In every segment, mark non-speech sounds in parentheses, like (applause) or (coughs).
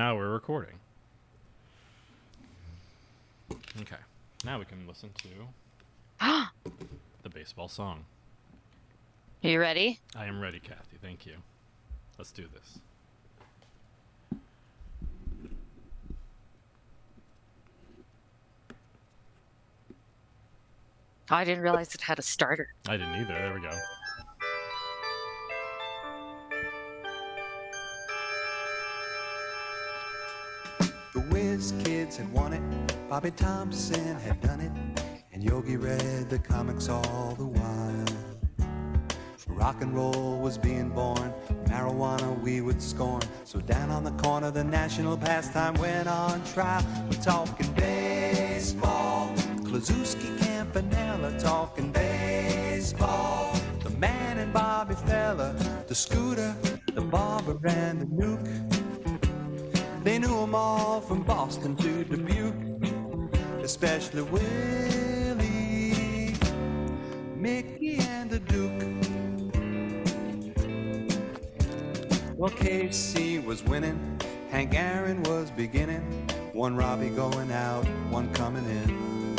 now we're recording. Okay. Now we can listen to (gasps) the baseball song. Are you ready? I am ready, Kathy. Thank you. Let's do this. Oh, I didn't realize it had a starter. I didn't either. There we go. Whiz Kids had won it, Bobby Thomson had done it, and Yogi read the comics all the while. Rock and roll was being born, marijuana we would scorn. So down on the corner, the national pastime went on trial. We're talking baseball, Kluszewski, Campanella, talking baseball. The man and Bobby Feller, the scooter, the barber, and the Newk. They knew 'em all from Boston to Dubuque, especially Willie, Mickey, and the Duke. Well, Casey was winning, Hank Aaron was beginning, one Robbie going out, one coming in.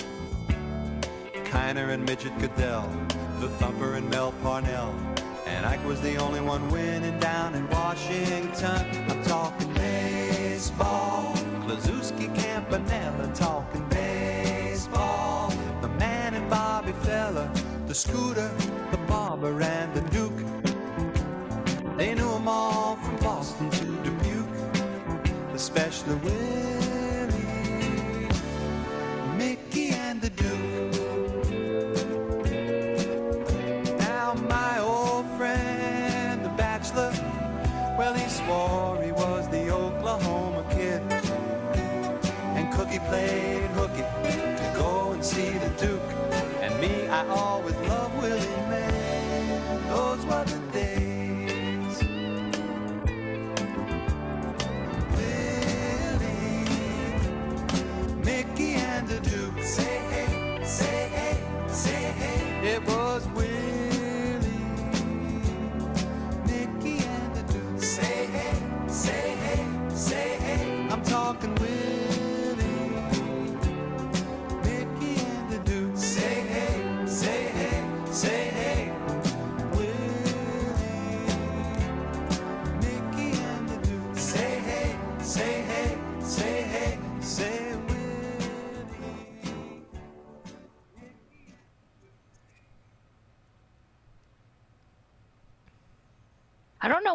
Kiner and Midget Gaedel, the Thumper and Mel Parnell. And Ike was the only one winning down in Washington. I'm talking baseball. Kluszewski Campanella talking baseball. The man and Bobby Feller, the scooter, the barber, and the Duke. They knew 'em all from Boston to Dubuque, especially Willie,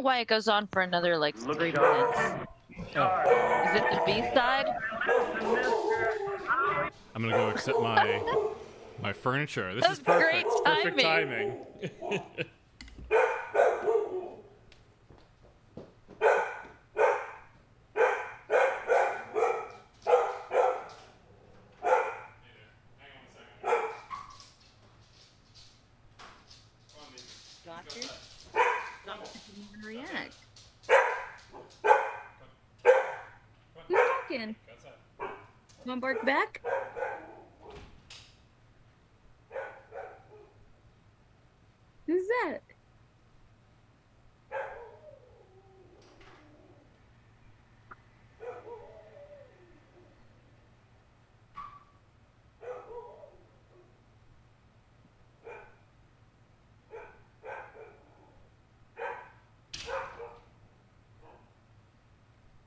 why it goes on for another like three minutes. Oh. Is it the B side? I'm gonna go accept my my furniture. This is perfect. great It's perfect timing. (laughs) Who's talking? Want bark back? Who's that?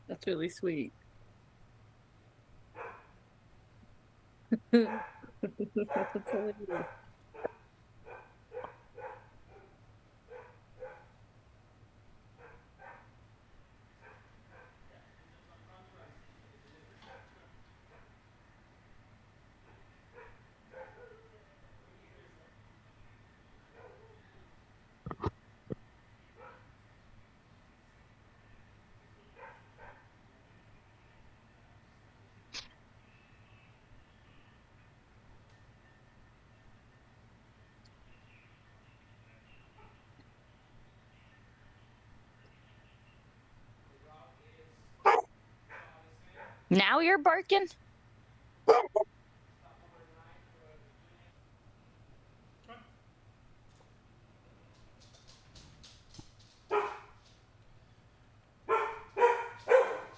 That's really sweet. (laughs) That's Now you're barking?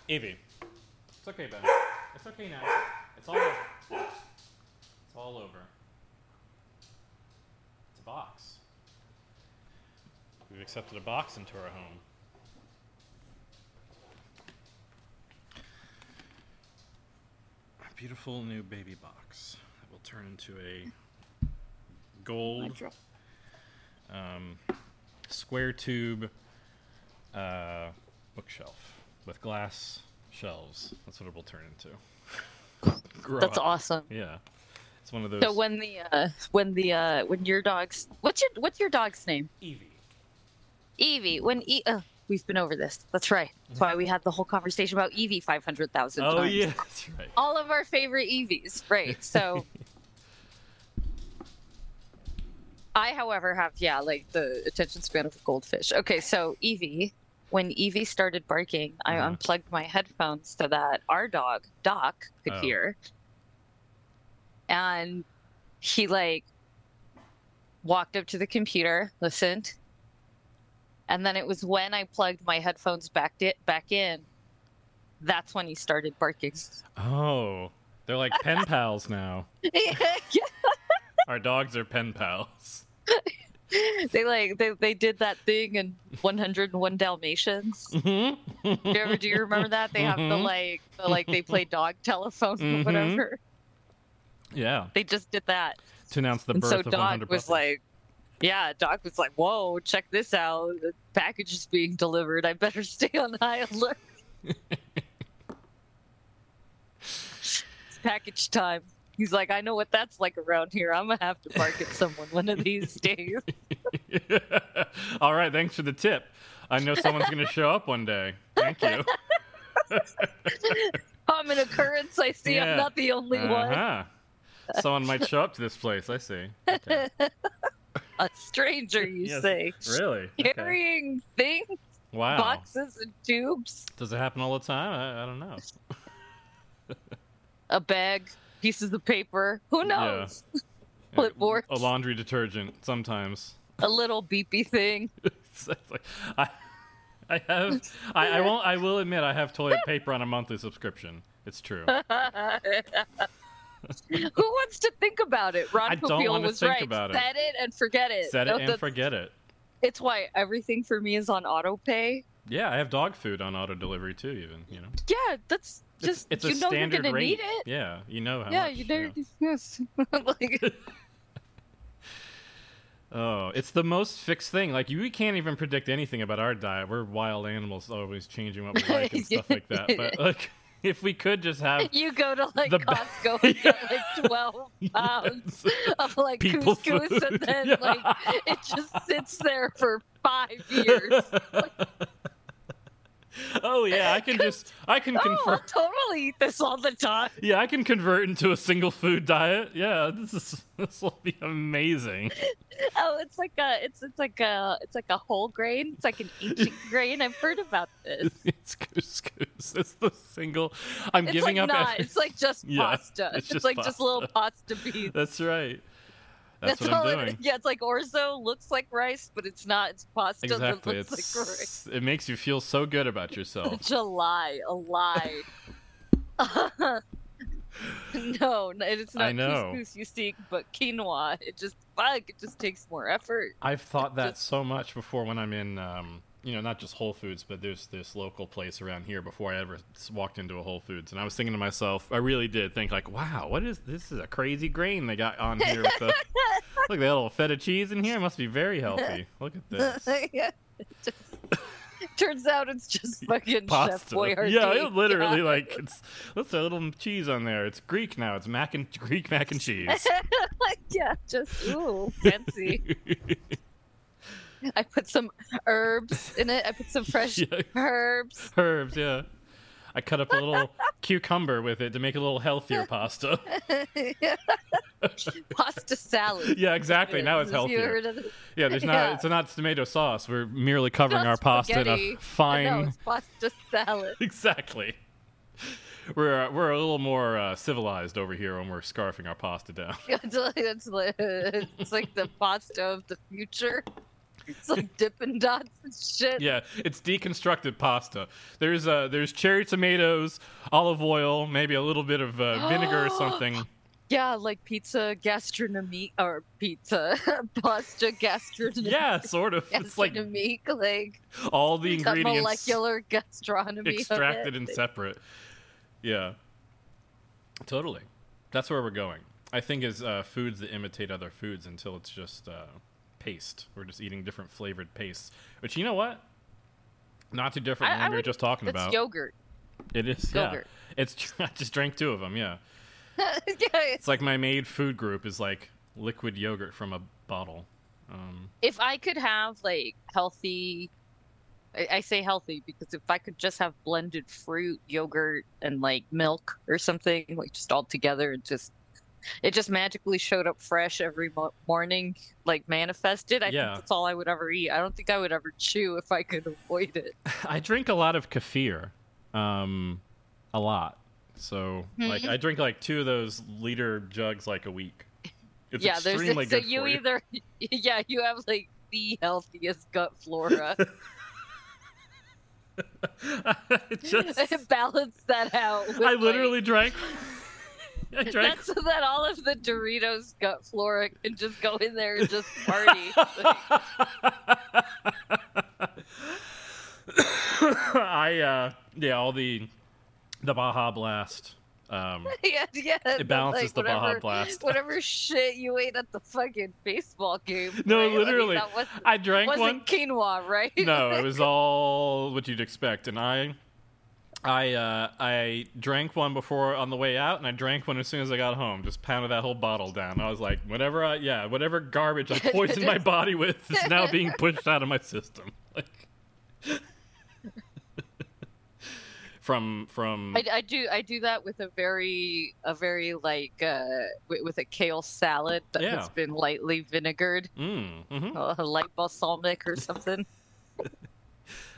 Evie, It's okay, Ben. It's okay now. It's all over. It's all over. It's a box. We've accepted a box into our home. Beautiful new baby box that will turn into a gold um, square tube uh, bookshelf with glass shelves. That's what it will turn into. (laughs) That's up. awesome. Yeah, it's one of those. So when the uh, when the uh, when your dog's what's your what's your dog's name? Evie. Evie. When e- uh, we've been over this. That's right. That's why we had the whole conversation about hundred thousand Oh times. yeah, that's right. All of our favorite Evies. Right. So. (laughs) I, however, have yeah, like the attention span of a goldfish. Okay, so Evie, when Evie started barking, I Uh-huh. unplugged my headphones so that our dog Doc could Oh. hear, and he like walked up to the computer, listened, and then it was when I plugged my headphones back di- back in. That's when he started barking. Oh, they're like pen (laughs) pals now. (laughs) yeah. Our dogs are pen pals. (laughs) they like they, they did that thing in 101 Dalmatians. Mhm. Do you ever do you remember that? They have the Mhm. like the, like they play dog telephone Mhm. or whatever. Yeah, They just did that. to announce the and birth so of 100 was like yeah, Doc was like, "Whoa, check this out! The package is being delivered. I better (laughs) stay on high alert." it's package time. He's like, "I know what that's like around here. I'm gonna have to bark at someone one of these (laughs) days." (laughs) All right, thanks for the tip. I know someone's to show up one day. Thank you. Common occurrence. I see. Yeah. I'm not the only one. Uh-huh. Someone might show up to this place. I see. Okay. A stranger, you Yes, say, Really? Okay. carrying things, Wow. boxes, and tubes, Does it happen all the time? I, I don't know. a bag, pieces of paper. Who Yeah. knows? (laughs) (laughs) Clipboard. A laundry detergent sometimes. A little beepy thing. (laughs) It's like, I, I have. I, I won't. I will admit I have toilet paper on a monthly subscription. It's true. (laughs) Who wants to think about it? Ron I don't Popeil wanna was think right. about it. Set it and forget it. Set it and that's- forget it. It's why everything for me is on auto pay. Yeah, I have dog food on auto delivery too. Even you know, Yeah, that's It's- just it's, you a know standard you're gonna rate. need it. Yeah, you know how yeah, much. you know. Yes. (laughs) like, (laughs) Oh, it's the most fixed thing. Like you we can't even predict anything about our diet. We're wild animals, always changing what we like and stuff like that. But like, (laughs) if we could just have you go to like The ba- Costco (laughs) and get like twelve (laughs) pounds of like People couscous, food. and then Yeah. like it just sits there for five years. Oh yeah, I can just I can (laughs) Oh, convert. totally eat this all the time. Yeah, I can convert into a single food diet. Yeah, this is (laughs) this will be amazing. Oh, it's like a, it's it's like a, it's like a whole grain. It's like an ancient (laughs) grain. I've heard about this. It's couscous. It's the single. I'm It's giving like up. not. every- It's like just Yeah, pasta. it's It's, just like just little pasta. pasta beans. That's right. That's, what all I'm it- doing. yeah, it's like orzo looks like rice, but it's not. It's pasta Exactly. that looks like rice. (laughs) It makes you feel so good about yourself. (laughs) Such a lie. A lie. (laughs) no, it's not couscous you seek, but quinoa. It just fuck. It just takes more effort. I've thought that so much before when I'm in, um, you know, not just Whole Foods, but there's this local place around here before I ever walked into a Whole Foods, and I was thinking to myself, I really did think like, wow, what is this? Is a crazy grain they got on here with the (laughs) look, they got a little feta cheese in here. It must be very healthy. Look at this. (laughs) yeah. (laughs) Turns out it's just fucking Chef Pasta. Boyardee. Yeah, it literally Yeah. like it's let's a little cheese on there. It's Greek now. It's mac and Greek mac and cheese. like yeah, just ooh, fancy. (laughs) I put some herbs in it. I put some fresh (laughs) Yeah. herbs. Herbs, yeah. I cut up a little (laughs) cucumber with it to make a little healthier pasta. Pasta salad. Yeah, exactly. Now it's healthier. heard of it? Yeah, there's not. Yeah. It's not tomato sauce. We're merely covering our pasta in a fine. No, pasta salad. exactly. We're uh, we're a little more uh, civilized over here when we're scarfing our pasta down. It's it's like, it's like the pasta of the future. It's like Dippin' Dots and shit. Yeah, it's deconstructed pasta. There's uh, there's cherry tomatoes, olive oil, maybe a little bit of uh, vinegar or (gasps) something. Yeah, like pizza gastronomy or pizza (laughs) pasta gastronomy. Yeah, sort of. It's like like all the ingredients molecular gastronomy. extracted and separate. Yeah, totally. That's where we're going. I think is uh, foods that imitate other foods until it's just uh, paste. We're just eating different flavored pastes. Which you know what? Not too different I- than I what we were just talking It's about. yogurt. It is. Yeah. Yogurt. It's. (laughs) I just drank two of them. Yeah. (laughs) yeah, it's- It's like my made food group is like liquid yogurt from a bottle. Um, if I could have like healthy, I, I say healthy because if I could just have blended fruit, yogurt, and like milk or something, like just all together, and just it just magically showed up fresh every morning, like manifested. I Yeah. think that's all I would ever eat. I don't think I would ever chew if I could avoid it. (laughs) I drink a lot of kefir, um, a lot. So like Mhm. I drink like two of those liter jugs like a week. It's yeah, there's so you for you. either (laughs) yeah you have like the healthiest gut flora. (laughs) It just, Balance that out. I like- literally drank. (laughs) I drank. That's so that all of the Doritos gut flora can just go in there and just party. (laughs) I uh yeah all the the Baja Blast. Um, (laughs) yeah, yeah. it balances like, the Baja Blast. Whatever shit you ate at the fucking baseball game. No, right? I mean, literally. that was, I drank wasn't one. quinoa, right? no, it was all what you'd expect, and I, I, uh, I drank one before on the way out, and I drank one as soon as I got home. Just pounded that whole bottle down. I was like, whatever, I, yeah, whatever garbage I (laughs) poisoned my body with is now being pushed out of my system. (laughs) Like, (laughs) from from I, I do I do that with a very a very like uh with, a kale salad that Yeah. has been lightly vinegared, mm, hmm uh, like balsamic or something.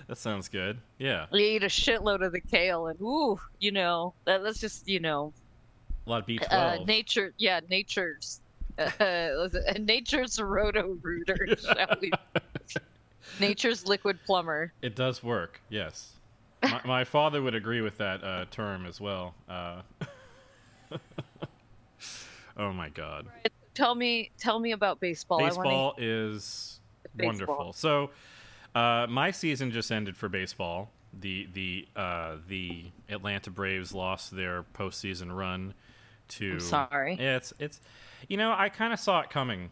That sounds good. Yeah, you eat a shitload of the kale and ooh, you know that, that's just you know a lot of B uh, nature yeah nature's (laughs) uh, nature's roto rooter (laughs) shall we nature's liquid plumber It does work, yes. My, my father would agree with that uh, term as well. Uh, (laughs) oh my god. tell me tell me about baseball Baseball is Baseball. wonderful. So, uh, my season just ended for baseball. The the uh, the Atlanta Braves lost their postseason run to. I'm sorry. It's it's, you know, I kind of saw it coming.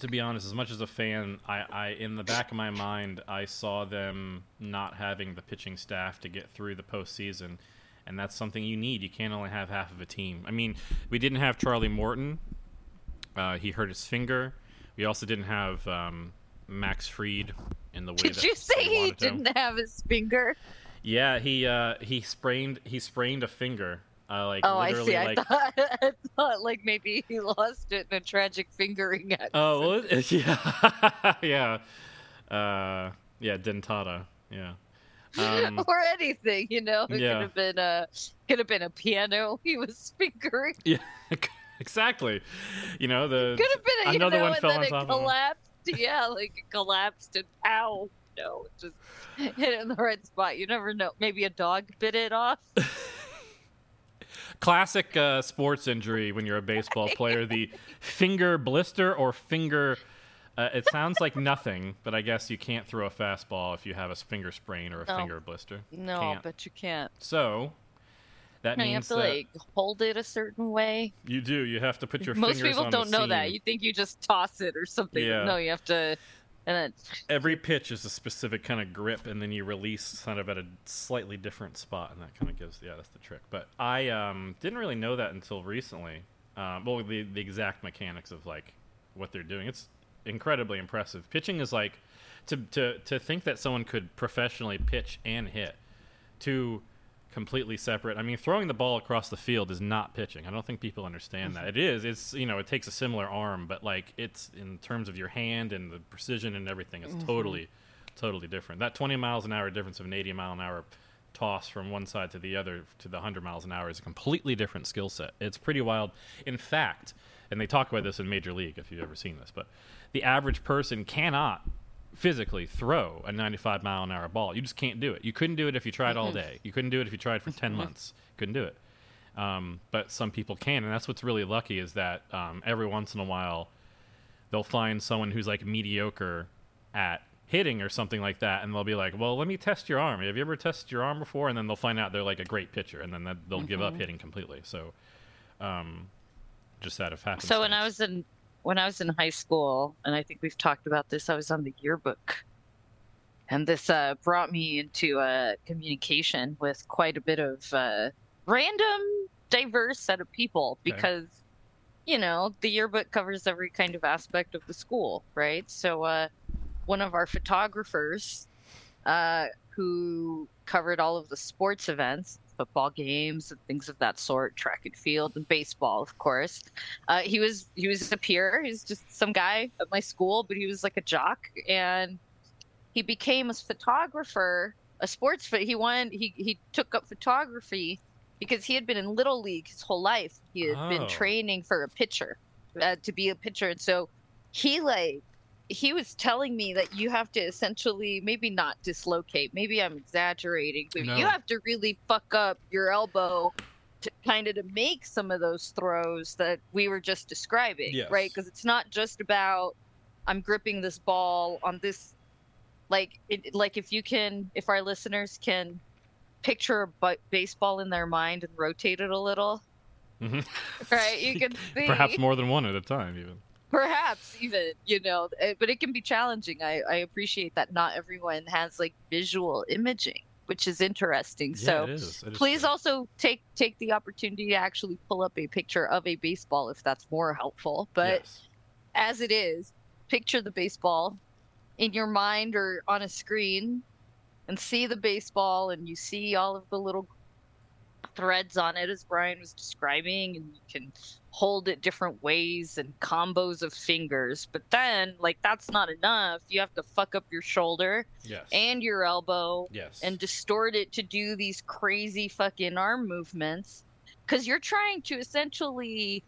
To be honest, as much as a fan, I, I in the back of my mind, I saw them not having the pitching staff to get through the postseason, and that's something you need. You can't only have half of a team. I mean, we didn't have Charlie Morton. Uh, he hurt his finger. We also didn't have um, Max Fried in the (laughs) way did you say he didn't have his finger Yeah, he uh, he sprained he sprained a finger. Uh, like oh i literally see like I, thought, (laughs) I thought like maybe he lost it in a tragic fingering accident. (laughs) Oh, well, yeah, yeah, uh, yeah, dentata, yeah. Um, or anything, you know. It Yeah. could have been a could have been a piano he was fingering. yeah, exactly. You know the Could have been a, you another know, one fell on top of him. (laughs) Yeah, like it collapsed and pow. No, it just (laughs) hit it in the right spot. You never know. Maybe a dog bit it off. (laughs) classic uh, sports injury when you're a baseball player. The finger blister or finger. Uh, it sounds like nothing, but I guess you can't throw a fastball if you have a finger sprain or a No. finger blister. No, Can't. but you can't. So that No, you have to that like hold it a certain way. you do. You have to put your fingers. Most people on don't know that. You think you just toss it or something. Yeah. No, you have to. And then every pitch is a specific kind of grip, and then you release kind of at a slightly different spot, and that kind of gives yeah, that's the trick. But I um, didn't really know that until recently. Um, well, the the exact mechanics of like what they're doing. It's incredibly impressive. Pitching is like to to to think that someone could professionally pitch and hit two completely separate. I mean, throwing the ball across the field is not pitching. I don't think people understand that. It is. It's you know, it takes a similar arm, but like it's in terms of your hand and the precision and everything, it's mm-hmm. totally, totally different. That 20 miles an hour difference of an 80 mile an hour toss from one side to the other to the 100 miles an hour is a completely different skill set. It's pretty wild. In fact, and they talk about this in Major League if you've ever seen this, but the average person cannot physically throw a 95 mile an hour ball. You just can't do it. You couldn't do it if you tried all day. You couldn't do it if you tried for 10 months. Couldn't do it. Um, but some people can, and that's what's really lucky is that um, every once in a while they'll find someone who's like mediocre at hitting or something like that, and they'll be like, "Well, let me test your arm. Have you ever tested your arm before?" And then they'll find out they're like a great pitcher, and then they'll give up hitting completely. So, um, just out of happenstance. So when I was in when I was in high school, and I think we've talked about this, I was on the yearbook, and this uh, brought me into uh, communication with quite a bit of uh, random, diverse set of people Okay. because, you know, the yearbook covers every kind of aspect of the school, right? So uh, one of our photographers, uh, who covered all of the sports events, football games and things of that sort, track and field and baseball, of course. Uh, he was he was a peer. He was just some guy at my school, but he was like a jock, and he became a photographer, a sports. pho- He won. he he took up photography because he had been in little league his whole life. He had Oh. been training for a pitcher, uh, to be a pitcher, and so he like he was telling me that you have to essentially maybe not dislocate maybe i'm exaggerating but No. you have to really fuck up your elbow to kind of to make some of those throws that we were just describing Yes. right because it's not just about i'm gripping this ball on this like it, like if you can if our listeners can picture a baseball in their mind and rotate it a little Mhm. right you can (laughs) see perhaps more than one at a time, even. Perhaps even you know eh, but it can be challenging i i appreciate that not everyone has like visual imaging which is interesting Yeah, so it is. It is please also take take the opportunity to actually pull up a picture of a baseball if that's more helpful but Yes. as it is picture the baseball in your mind or on a screen and see the baseball and you see all of the little threads on it as Brian was describing and you can hold it different ways and combos of fingers but then like that's not enough you have to fuck up your shoulder yes. and your elbow yes. and distort it to do these crazy fucking arm movements because you're trying to essentially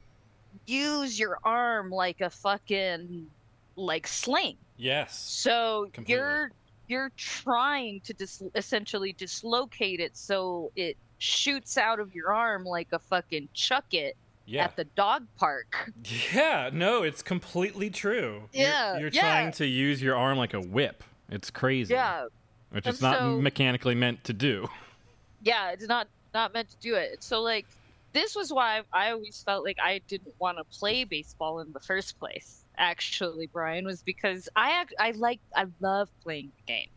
use your arm like a fucking like sling yes. so Completely. you're you're trying to dis- essentially dislocate it so it shoots out of your arm like a fucking chuck it Yeah. at the dog park (laughs) Yeah, no, it's completely true. You're- Yeah, you're, yeah. trying to use your arm like a whip. It's crazy. yeah which is not so- mechanically meant to do. (laughs) yeah it's not not meant to do it so like this was why i always felt like i didn't want to play baseball in the first place actually brian was because i act i like i love playing the game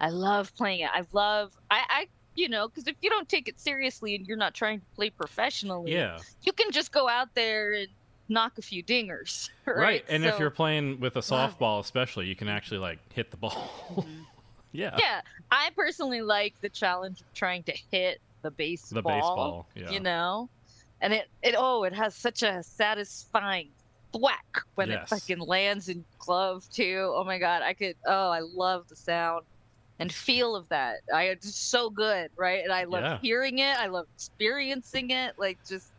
i love playing it i love i i you know because if you don't take it seriously and you're not trying to play professionally Yeah, you can just go out there and knock a few dingers (laughs) right, right. And if you're playing with a softball, especially, you can actually like hit the ball. Mm-hmm. (laughs) yeah. yeah i personally like the challenge of trying to hit the baseball The baseball. Yeah. you know and it it oh it has such a satisfying thwack when Yes. it fucking lands in glove too oh my god i could oh i love the sound and feel of that i it's just so good right and i love Yeah. hearing it i love experiencing it like just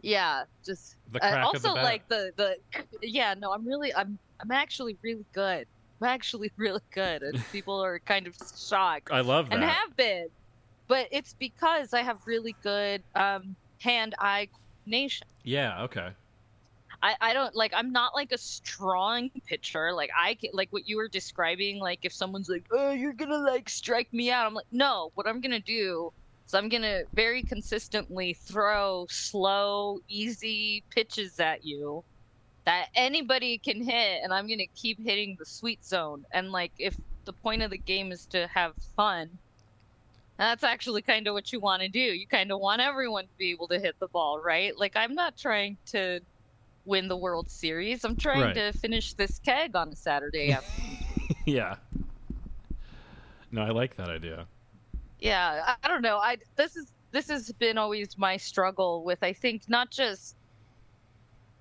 yeah just The uh, the also bat. like the the yeah no i'm really i'm i'm actually really good i'm actually (laughs) really good and (laughs) people are kind of shocked I love that. and have been but it's because i have really good um hand-eye coordination yeah. Okay. I, I don't like i'm not like a strong pitcher. Like i can like what you were describing like if someone's like oh you're gonna like strike me out i'm like no what i'm gonna do is i'm gonna very consistently throw slow easy pitches at you that anybody can hit and i'm gonna keep hitting the sweet zone. And like if the point of the game is to have fun that's actually kind of what you want to do. You kind of want everyone to be able to hit the ball right? Like i'm not trying to win the World Series. I'm trying Right. to finish this keg on a Saturday. (laughs) afternoon. yeah. No, I like that idea. yeah, I, I don't know. I this is this has been always my struggle with. I think not just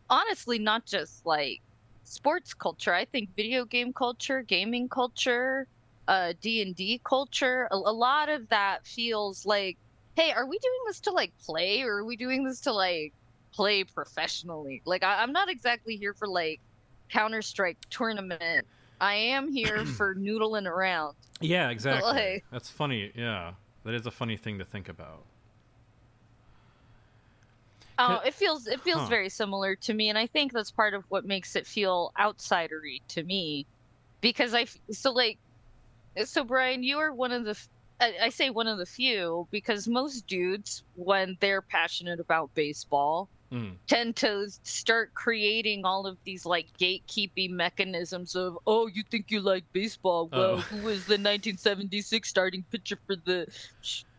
honestly, not just like sports culture. I think video game culture, gaming culture, uh, D and D culture. A, a lot of that feels like, hey, are we doing this to like play, or are we doing this to like play professionally? Like I, I'm not exactly here for like Counter Strike tournament I am here (clears throat) for noodling around. Yeah, exactly. like- That's funny. Yeah, that is a funny thing to think about. Oh, it feels it feels Huh. very similar to me, and I think that's part of what makes it feel outsidery to me, because I so like, so Brian, you are one of the I say one of the few because most dudes, when they're passionate about baseball, Mm. tend to start creating all of these like gatekeeping mechanisms of oh you think you like baseball well Oh. who was the 1976 starting pitcher for the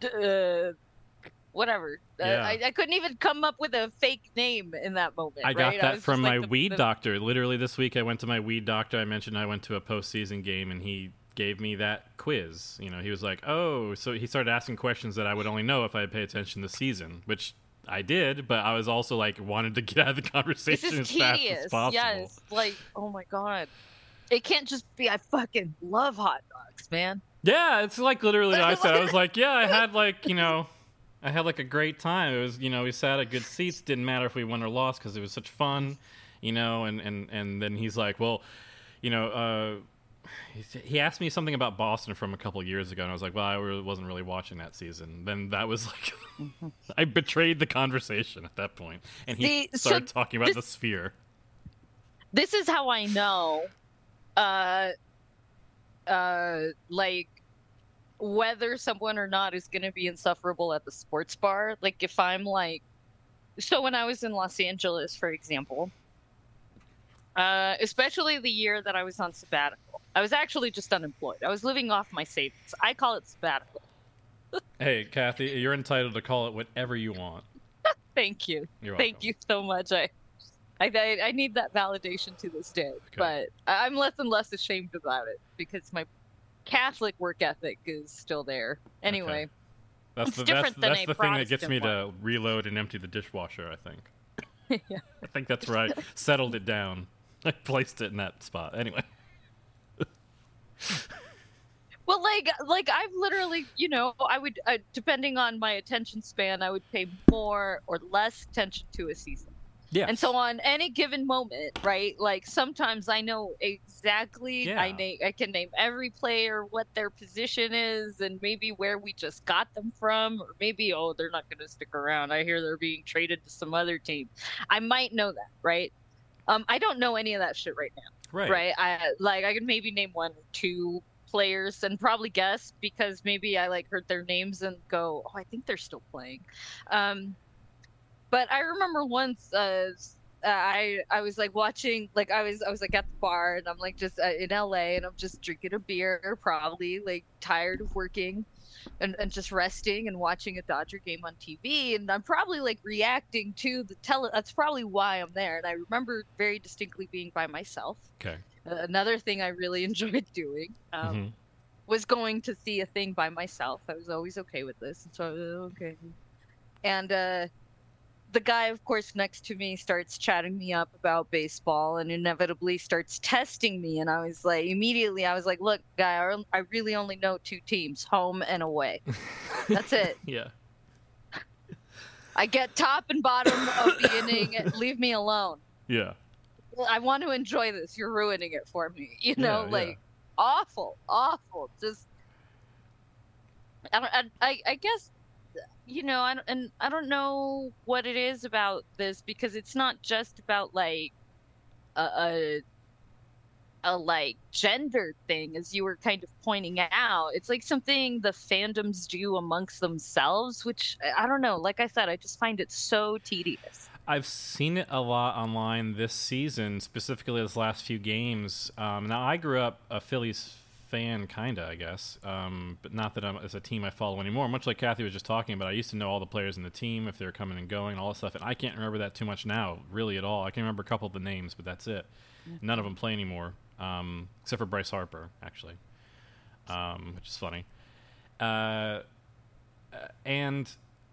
uh, whatever Uh, Yeah. I, I couldn't even come up with a fake name in that moment I got that was from my like the- weed the- doctor. Literally this week, I went to my weed doctor. I mentioned I went to a postseason game, and he gave me that quiz. You know, he was like, "Oh," so he started asking questions that I would only know if I pay attention this season, which I did. But I was also like wanted to get out of the conversation as fast as possible. yes like oh my god it can't just be i fucking love hot dogs man Yeah, it's like literally I said. I was like, yeah, I had (laughs) like, you know, I had like a great time. It was, you know, we sat at good seats. Didn't matter if we won or lost because it was such fun, you know. And and and then he's like, well, you know, uh, he- he asked me something about Boston from a couple years ago, and I was like, well, I really wasn't really watching that season. Then that was like, (laughs) I betrayed the conversation at that point, and he See, so started talking about this- the sphere. this is how I know, uh, uh, like whether someone or not is going to be insufferable at the sports bar. Like if I'm like, so when I was in Los Angeles, for example, uh, especially the year that I was on sabbatical, I was actually just unemployed. I was living off my savings. I call it sabbatical. (laughs) Hey, Kathy, you're entitled to call it whatever you want. (laughs) Thank you. Thank you so much. I, I, I need that validation to this day, but I- I'm less and less ashamed about it because my Catholic work ethic is still there. Anyway, That's It's the, that's, that's the thing that gets me Protestant to reload and empty the dishwasher, I think. (laughs) Yeah. I think that's right. Settled it down. I placed it in that spot. Anyway. Well, like like I've literally, you know, I would uh, depending on my attention span, I would pay more or less attention to a season. Yeah. And so on any given moment, right? Like sometimes I know exactly yeah. I name I can name every player, what their position is, and maybe where we just got them from, or maybe oh they're not going to stick around. I hear they're being traded to some other team. I might know that, right? Um, I don't know any of that shit right now, right. right? I like I can maybe name one or two players and probably guess because maybe I like heard their names and go, oh, I think they're still playing. Um, but I remember once uh, I I was like watching like I was I was like at the bar and I'm like just uh, in LA and I'm just drinking a beer probably like tired of working and, and just resting and watching a Dodger game on TV and I'm probably like reacting to the tele that's probably why I'm there and I remember very distinctly being by myself Okay. uh, another thing I really (laughs) enjoyed doing um, Mhm. was going to see a thing by myself. I was always okay with this, and so I was, okay. And uh, the guy, of course, next to me starts chatting me up about baseball, and inevitably starts testing me. And I was like, immediately, I was like, "Look, guy, I really only know two teams, home and away. (laughs) That's it. Yeah. I get top and bottom of the inning. (laughs) Leave me alone. Yeah. I want to enjoy this. You're ruining it for me. You know, Yeah, yeah. like awful, awful. Just I, I, I guess you know. I and I don't know what it is about this because it's not just about like a. a a like gender thing as you were kind of pointing out it's like something the fandoms do amongst themselves which I- i don't know like i said i just find it so tedious I've seen it a lot online this season, specifically this last few games. Um, now, I grew up a Phillies fan, kind of, I guess, um, but not that I'm, it's a team I follow anymore. Much like Kathy was just talking about, I used to know all the players in the team, if they were coming and going, and all that stuff, and I can't remember that too much now, really at all. I can remember a couple of the names, but that's it. None of them play anymore, um, except for Bryce Harper, actually, um, which is funny. Uh, and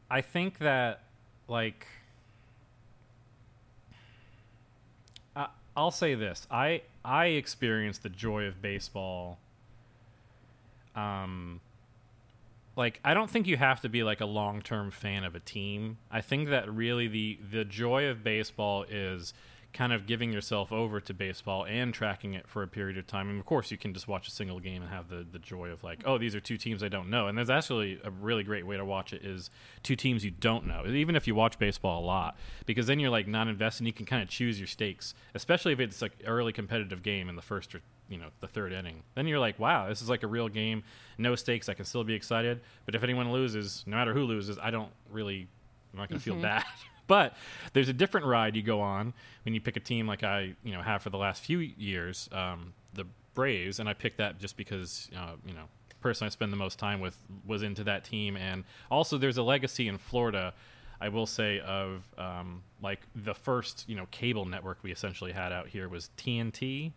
I think that, like, I'll say this: I I experienced the joy of baseball. Um, like I don't think you have to be like a long term fan of a team. I think that really the the joy of baseball is kind of giving yourself over to baseball and tracking it for a period of time. And of course, you can just watch a single game and have the, the joy of like, oh, these are two teams I don't know. And there's actually a really great way to watch it is two teams you don't know, even if you watch baseball a lot, because then you're like not invested. You can kind of choose your stakes, especially if it's like early competitive game in the first or you know the third inning. Then you're like, wow, this is like a real game, no stakes. I can still be excited. But if anyone loses, no matter who loses, I don't really. I'm not going to feel mm-hmm. bad. (laughs) But there's a different ride you go on when you pick a team like I, you know, have for the last few years, um, the Braves, and I picked that just because, uh, you know, person I spend the most time with was into that team, and also there's a legacy in Florida. I will say of um, like the first, you know, cable network we essentially had out here was TNT,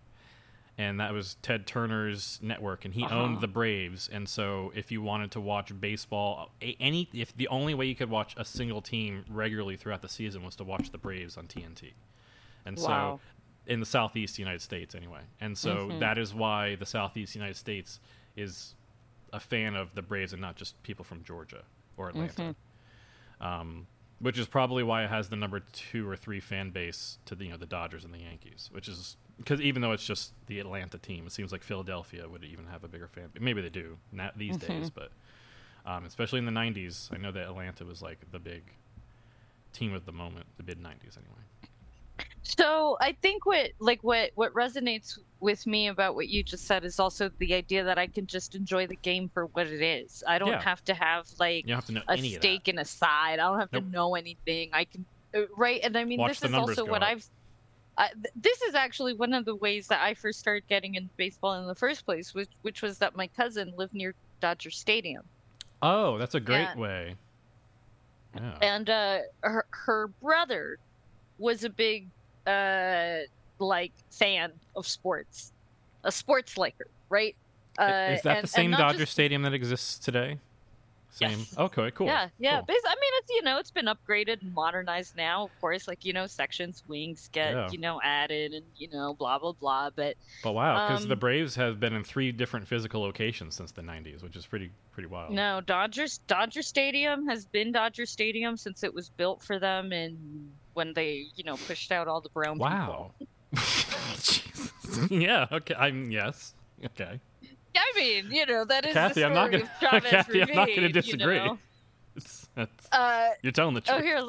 and that was Ted Turner's network, and he Uh-huh. owned the Braves. And so, if you wanted to watch baseball, any if the only way you could watch a single team regularly throughout the season was to watch the Braves on TNT. And Wow. so, in the Southeast United States, anyway. And so Mhm. that is why the Southeast United States is a fan of the Braves and not just people from Georgia or Atlanta. Um, which is probably why it has the number two or three fan base to the you know the Dodgers and the Yankees, which is because even though it's just the Atlanta team, it seems like Philadelphia would even have a bigger fan. Maybe they do not these days, but um, especially in the '90s, I know that Atlanta was like the big team of the moment, the mid '90s anyway. So I think what like what what resonates with me about what you just said is also the idea that I can just enjoy the game for what it is. I don't Yeah. have to have like have to a stake in a side. I don't have Nope. to know anything. I can uh, right, and I mean Watch this is also what up. I've. I, th- this is actually one of the ways that I first started getting into baseball in the first place, which which was that my cousin lived near Dodger Stadium, Oh, that's a great Yeah. way. Yeah. and uh, her her brother was a big uh like fan of sports, a sports liker, right? Uh, is that and- the same Dodger just- Stadium that exists today? Same. Yes. Okay, cool. Yeah, yeah. cool. I mean, it's you know, it's been upgraded and modernized now. Of course, like you know, sections, wings get Yeah. you know added, and you know, blah blah blah. But But wow, because the Um, Braves have been in three different physical locations since the '90s, which is pretty pretty wild. no, Dodgers Dodger Stadium has been Dodger Stadium since it was built for them, and when they you know pushed out all the brown people. Wow. (laughs) (laughs) Yeah. Okay. I'm yes. Okay. I mean, you know, that is Kathy, the I'm not gonna- (laughs) Kathy, I'm not gonna Ravine, you disagree. know? It's Uh, you're telling the truth. Oh, here.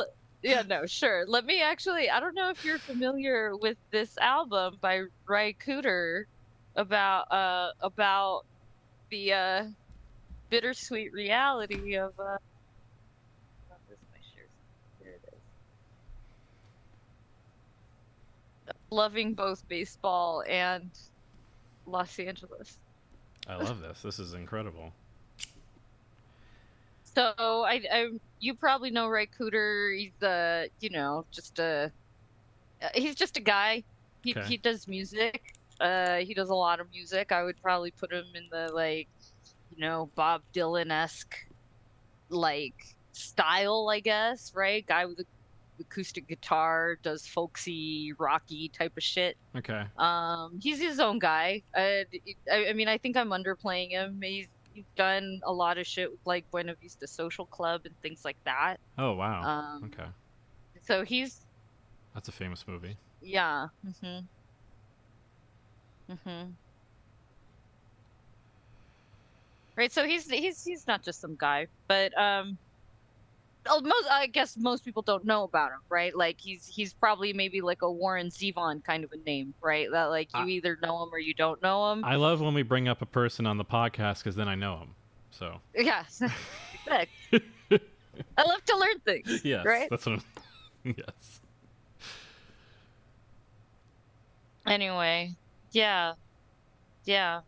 Yeah, no, sure. Let me actually. I don't know if you're familiar with this album by Ry Cooder about uh about the uh bittersweet reality of uh. oh, this is my shares. Here it is. Loving both baseball and Los Angeles. I love this. This is incredible. So I, I you probably know Ry Cooder. He's a, you know, just a he's just a guy. He Okay. he does music. Uh, he does a lot of music. I would probably put him in the like, you know, Bob Dylan esque, like style, I guess. Right, guy with a acoustic guitar, does folksy, rocky type of shit. Okay. Um, he's his own guy. Uh, I, I mean, I think I'm underplaying him. He's he's done a lot of shit with like Buena Vista Social Club and things like that. Oh wow. Um, okay. so he's That's a famous movie. yeah. Mhm. Mhm. Right. So he's he's he's not just some guy, but um. Oh, Most, I guess most people don't know about him, right? Like he's he's probably maybe like a Warren Zevon kind of a name, right? That like you I- either know him or you don't know him. I love when we bring up a person on the podcast because then I know him. So (laughs) Yes. (laughs) I love to learn things. (laughs) yes, Right? that's what. I'm... yes. Anyway, yeah. Yeah.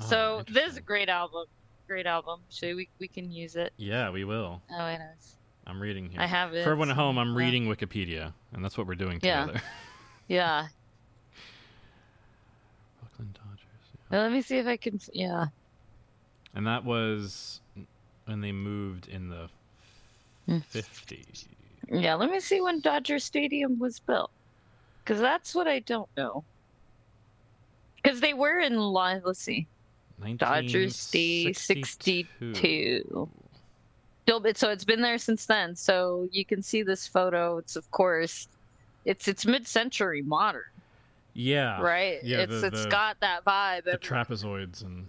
Oh, so this is a great album. Great album. So we we can use it. Yeah, we will. Oh, it is. I'm reading here. I have it. For everyone at home, I'm yeah. reading Wikipedia, and that's what we're doing together. (laughs) Yeah. (laughs) Brooklyn Dodgers. yeah. Let me see if I can. Yeah. And that was when they moved in the Mm. 50s. Yeah. Let me see when Dodger Stadium was built, because that's what I don't know. Because they were in. Let's see. Dodgers Stay 62. Still, so it's been there since then. So you can see this photo. It's of course, it's it's mid-century modern, Yeah. right? yeah, it's the- it's the- got that vibe. The trapezoids and.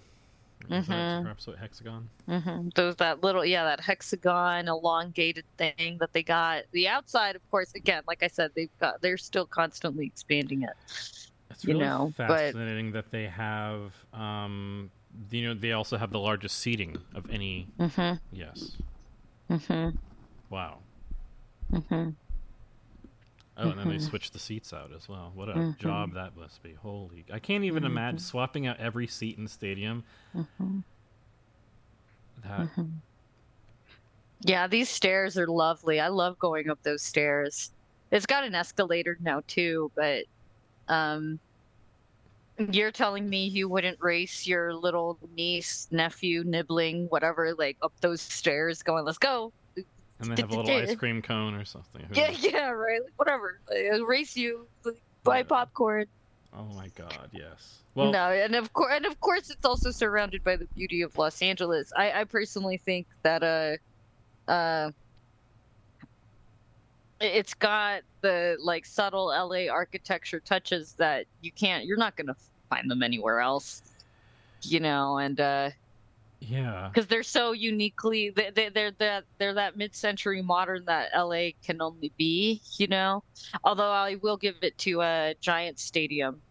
Mhm. trapezoid hexagon? Mm Mhm. Those that little yeah that hexagon elongated thing that they got. The outside, of course, again, like I said, they've got they're still constantly expanding it. It's You really know, but- fascinating that they have. Um, you know, they also have the largest seating of any. Mm-hmm. Yes. Mm-hmm. Wow. Mm-hmm. Oh, and then they Mhm. switched the seats out as well. What a Mhm. job that must be. Holy. I can't even imagine swapping out every seat in the stadium. Mm-hmm. That Yeah, these stairs are lovely. I love going up those stairs. It's got an escalator now too, but um you're telling me you wouldn't race your little niece, nephew, nibbling, whatever, like up those stairs going, let's go. and they have a little ice cream cone or something. Yeah, yeah, right. Like, whatever. I'll race you. like, Buy popcorn. Oh my god, yes. Well, no, and of course, and of course, it's also surrounded by the beauty of Los Angeles. I, I personally think that uh, uh, it's got the like subtle LA architecture touches that you can't, you're not gonna find them anywhere else. You know, and uh, yeah. because they're so uniquely, they, they, they're that they're that mid-century modern that LA can only be. You know, although I will give it to a uh, Giant Stadium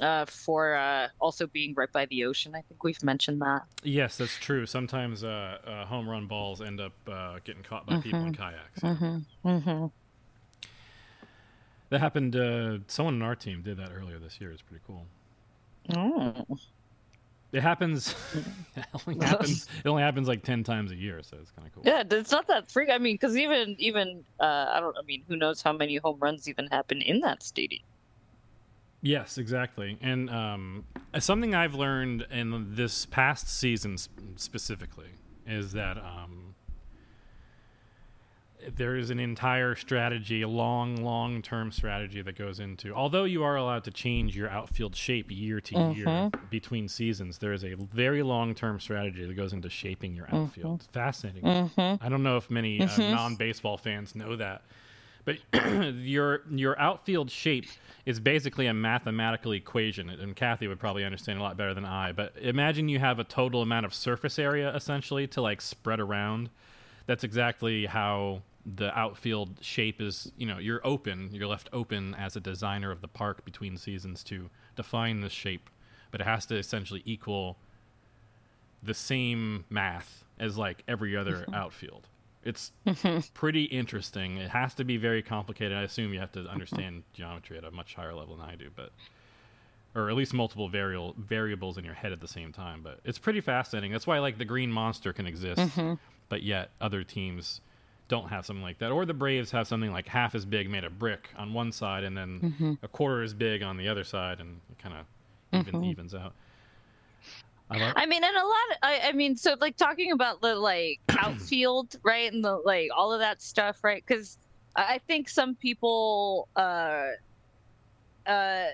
uh, for uh, also being right by the ocean. I think we've mentioned that. Yes, that's true. Sometimes uh, uh, home run balls end up uh, getting caught by people in kayaks. yeah. Mm-hmm. Mm-hmm. That happened. Uh, someone on our team did that earlier this year. It's pretty cool. Oh. It happens. (laughs) it only happens. (laughs) It only happens like ten times a year, so it's kind of cool. Yeah, it's not that freak. I mean, because even even uh, I don't. I mean, who knows how many home runs even happen in that stadium? Yes, exactly. And um, something I've learned in this past season specifically is that um, there is an entire strategy, a long, long term strategy that goes into. Although you are allowed to change your outfield shape year to year between seasons, there is a very long term strategy that goes into shaping your outfield. It's fascinating. Mm-hmm. I don't know if many uh, non-baseball fans know that, but (clears throat) your your outfield shape is basically a mathematical equation, and Kathy would probably understand a lot better than I. But imagine you have a total amount of surface area essentially to like spread around. That's exactly how the outfield shape is. You know, you're open, you're left open as a designer of the park between seasons to define the shape, but it has to essentially equal the same math as like every other mm-hmm. outfield. It's (laughs) pretty interesting. It has to be very complicated. I assume you have to understand mm-hmm. geometry at a much higher level than I do, but or at least multiple variable variables in your head at the same time. But it's pretty fascinating. That's why like the green monster can exist, mm-hmm. but yet other teams don't have something like that. Or the Braves have something like half as big made of brick on one side and then a quarter as big on the other side, and it kind of even evens out. I like, I mean, and a lot. Of, I, I mean, so like talking about the like (clears throat) outfield, right, and the like all of that stuff, right? Because I think some people, uh, uh,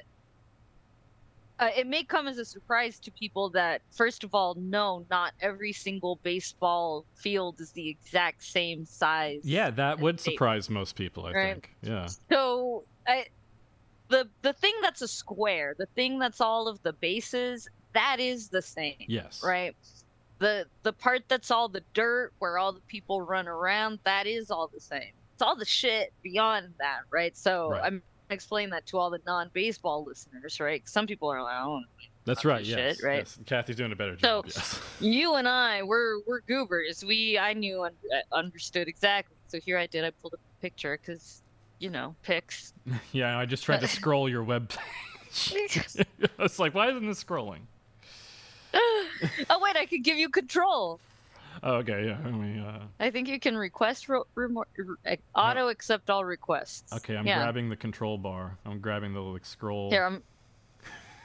uh, it may come as a surprise to people that first of all, no, not every single baseball field is the exact same size. yeah, that would They- surprise most people. I Right. think. Yeah. So, I, the the thing that's a square, the thing that's all of the bases, that is the same Yes. right the the part that's all the dirt where all the people run around that is all the same it's all the shit beyond that right so Right. i'm explaining that to all the non-baseball listeners right? some people are like oh That's right. Yes, shit, right? yes. Kathy's doing a better So- job. yes. (laughs) you and i we're we're goobers we i knew and uh, understood exactly so here i did i pulled up a picture because you know pics (laughs) yeah, I just tried to scroll your web page. (laughs) I was like, why isn't this scrolling? (sighs) oh wait i could give you control Oh, okay, yeah. Me, uh, i think you can request ro- remo- uh, auto accept all requests okay, I'm yeah. grabbing the control bar. I'm grabbing the like scroll. Here, I'm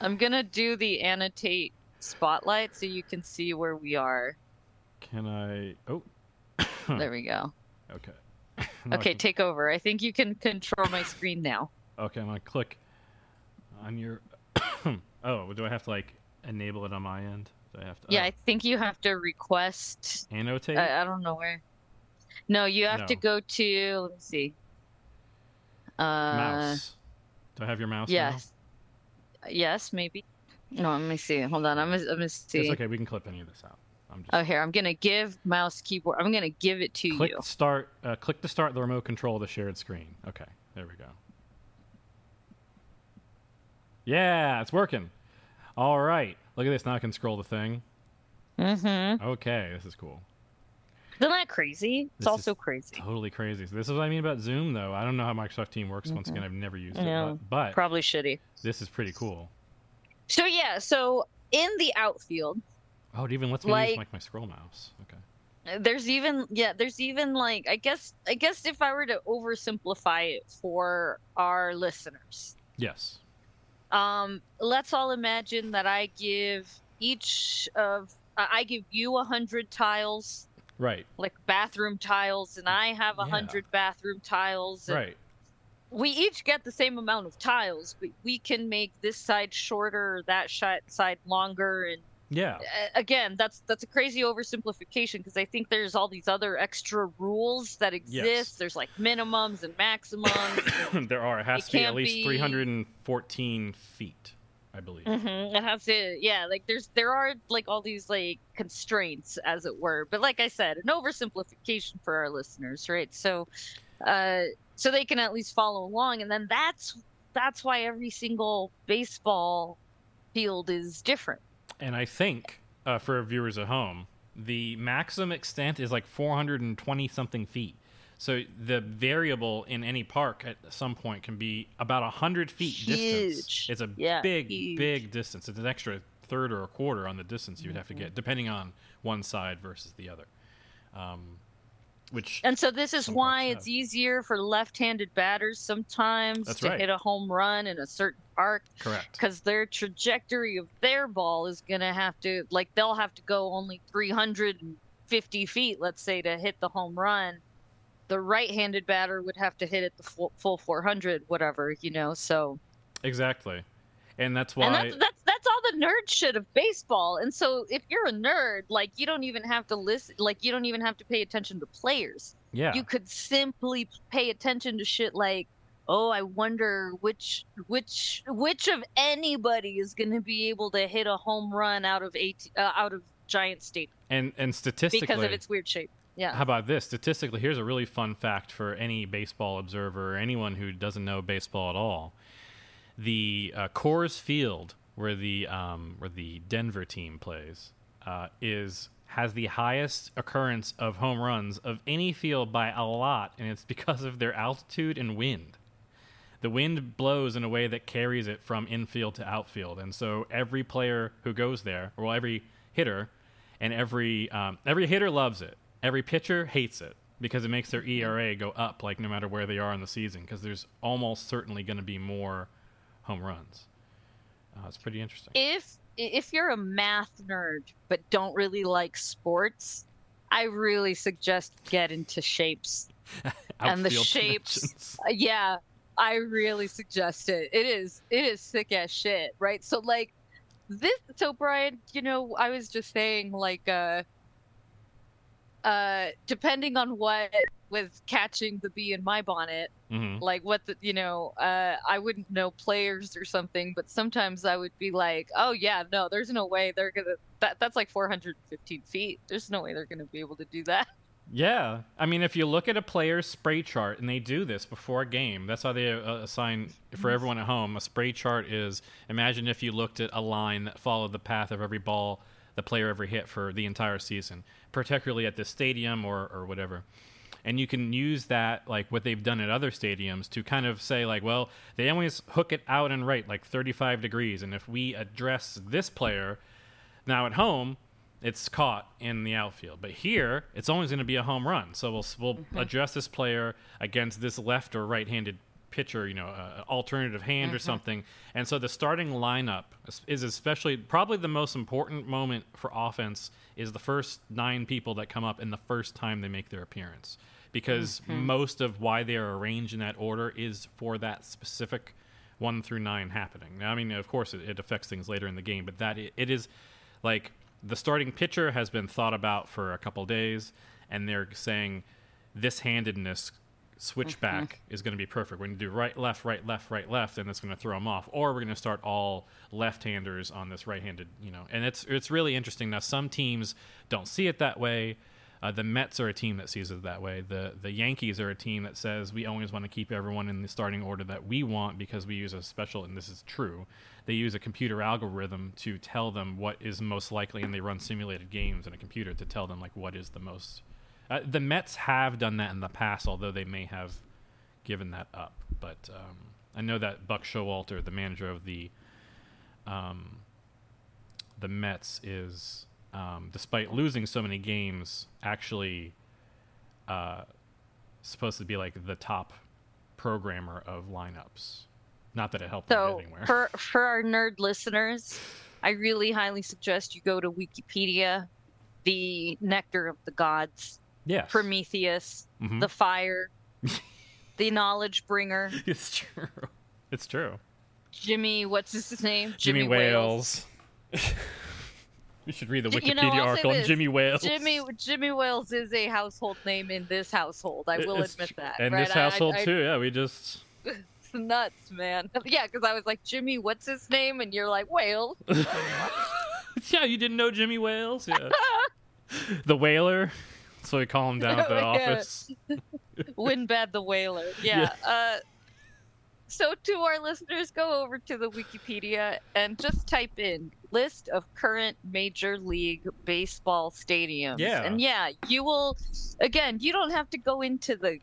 I'm gonna do the annotate spotlight so you can see where we are. Can I? Oh, (coughs) There we go. okay. (laughs) Now Okay, can- take over. I think you can control my screen now. okay, I'm gonna click on your. (coughs) oh, do I have to like enable it on my end? Do I have to? Yeah, oh, I think you have to request. annotate. I, I don't know where. No, you have to go to. Let me see. Uh, mouse. Do I have your mouse? now? Yes. Yes, maybe. No, let me see. Hold on. I'm gonna, I'm gonna see. It's okay. We can clip any of this out. I'm just Oh, here. I'm gonna give mouse keyboard. I'm gonna give it to click you. start. Uh, click to start the remote control of the shared screen. Okay, there we go. Yeah, it's working. All right. Look at this. Now I can scroll the thing. Mm-hmm. Okay, this is cool. Isn't that crazy? It's This also crazy. Totally crazy. So this is what I mean about Zoom, though. I don't know how Microsoft Team works. Once again, I've never used it, Yeah, but, but Probably shitty. this is pretty cool. So yeah. So in the outfield, Oh, it even lets me use Like- like my scroll mouse. Okay. there's even yeah there's even like i guess i guess if i were to oversimplify it for our listeners Yes. Um let's all imagine that i give each of uh, i give you a hundred tiles Right. like bathroom tiles and i have a Yeah. hundred bathroom tiles and Right. we each get the same amount of tiles but we can make this side shorter that side longer and Yeah. again that's that's a crazy oversimplification because i think there's all these other extra rules that exist Yes. there's like minimums and maximums (coughs) (coughs) there are. It has It to be at least be- 314 feet, I believe. hmm it has to yeah like there's there are like all these like constraints as it were but like i said an oversimplification for our listeners right so uh so they can at least follow along and then that's that's why every single baseball field is different And I think uh, for viewers at home, the maximum extent is like 420 something feet. So the variable in any park at some point can be about 100 feet distance. It's a Yeah, big, huge. big distance. It's an extra third or a quarter on the distance you'd have to Mm-hmm. get, depending on one side versus the other. Um, which And so this is why it's have. easier for left-handed batters sometimes That's to right. hit a home run in a certain arc. correct. because their trajectory of their ball is going to have to like they'll have to go only 350 feet let's say to hit the home run the right-handed batter would have to hit it the full, full 400 whatever you know so Exactly. And that's why and that's, that's that's all the nerd shit of baseball and so if you're a nerd like you don't even have to listen like you don't even have to pay attention to players yeah. you could simply pay attention to shit like oh i wonder which which which of anybody is going to be able to hit a home run out of eight uh, out of giant state and and statistically because of its weird shape yeah How about this? Statistically, here's a really fun fact for any baseball observer or anyone who doesn't know baseball at all. The uh, Coors Field, where the um, where the Denver team plays, uh, is has the highest occurrence of home runs of any field by a lot, and it's (laughs) because of their altitude and wind. The wind blows in a way that carries it from infield to outfield, and so every player who goes there, well, every hitter, and every um, every hitter loves it. Every pitcher hates it because it makes their ERA go up, like no matter where they are in the season, because there's almost certainly going to be more home runs. It's pretty interesting. if if you're a math nerd but don't really like sports i really suggest get into shapes (laughs) and the shapes-. Uh, yeah i really suggest it it is it is sick as shit right so like this so brian you know i was just saying like uh uh depending on what with catching the bee in my bonnet Mhm. like what the you know uh i wouldn't know players or something but sometimes i would be like oh yeah no there's no way they're gonna that that's like 415 feet there's no way they're gonna be able to do that (laughs) Yeah, I mean, if you look at a player's spray chart, and they do this before a game, that's how they uh, assign for everyone at home. A spray chart is imagine if you looked at a line that followed the path of every ball the player ever hit for the entire season, particularly at this stadium or or whatever. And you can use that, like what they've done at other stadiums, to kind of say, like, well, they always hook it out and right, like 35 degrees. And if we address this player now at home, it's caught in the outfield. But here, it's always going to be a home run. So we'll we'll mm-hmm. address this player against this left or right-handed pitcher, you know, uh, alternative hand or something. And so the starting lineup is- especially probably the most important moment for offense is the first nine people that come up in the first time they make their appearance. Because most of why they are arranged in that order is for that specific one through nine happening. Now, I mean, of course, it, it affects things later in the game, but that it, it is like the starting pitcher has been thought about for a couple days, and they're saying this handedness switchback is going to be perfect. We're going to do right, left, right, left, right, left, and it's going to throw them off. Or we're going to start all left-handers on this right-handed, you know. And it's it's really interesting. Now some teams don't see it that way. Uh, the Mets are a team that sees it that way. The the Yankees are a team that says we always want to keep everyone in the starting order that we want because we use a special, and this is true. They use a computer algorithm to tell them what is most likely, and they run simulated games in a computer to tell them like what is the most. Uh, the Mets have done that in the past, although they may have given that up. But um, I know that Buck Showalter, the manager of the um, the Mets, is um, despite losing so many games, actually uh, supposed to be like the top programmer of lineups. Not that it helped So anywhere. for for our nerd listeners, I really highly suggest you go to Wikipedia, the nectar of the gods, yes, Prometheus, Mhm. the fire, (laughs) the knowledge bringer, it's true. It's true. Jimmy. What's his name? Jimmy, Wales. we (laughs) should read the Wikipedia you know, article on. Jimmy Wales. Jimmy Jimmy Wales is a household name in this household. I will It's admit that. And right? this I- I- household I- too. Yeah, we just (laughs) It's nuts, man. Yeah, because I was like, Jimmy, what's his name? And you're like, Wales. yeah, you didn't know Jimmy Wales? Yeah. the Whaler. So we call him down at (laughs) the Yeah. office. (laughs) Windbad the Whaler. Yeah. Uh, so to our listeners, go over to the Wikipedia and just type in list of current Major League Baseball stadiums. Yeah. And yeah, you will. Again, you don't have to go into the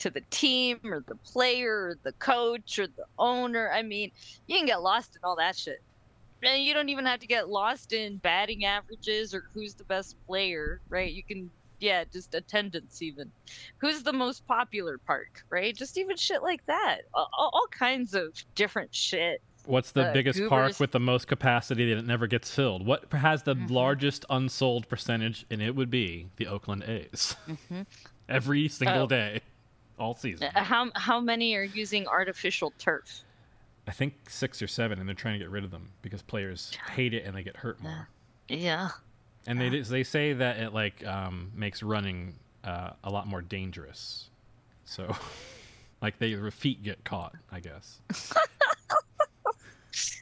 to the team or the player or the coach or the owner. I mean, you can get lost in all that shit. And you don't even have to get lost in batting averages or who's the best player, right? You can, yeah, just attendance even. Who's the most popular park, right? Just even shit like that. All, all kinds of different shit. What's the Uh, biggest Goobers- park with the most capacity that it never gets filled? What has the Mhm. largest unsold percentage? And it would be the Oakland A's. (laughs) Every single Oh. day, all season. Uh, How how many are using artificial turf? I think six or seven, and they're trying to get rid of them because players hate it and they get hurt more. Yeah. And they they say that it like um, makes running uh, a lot more dangerous. So, (laughs) like they their feet get caught, I guess. (laughs)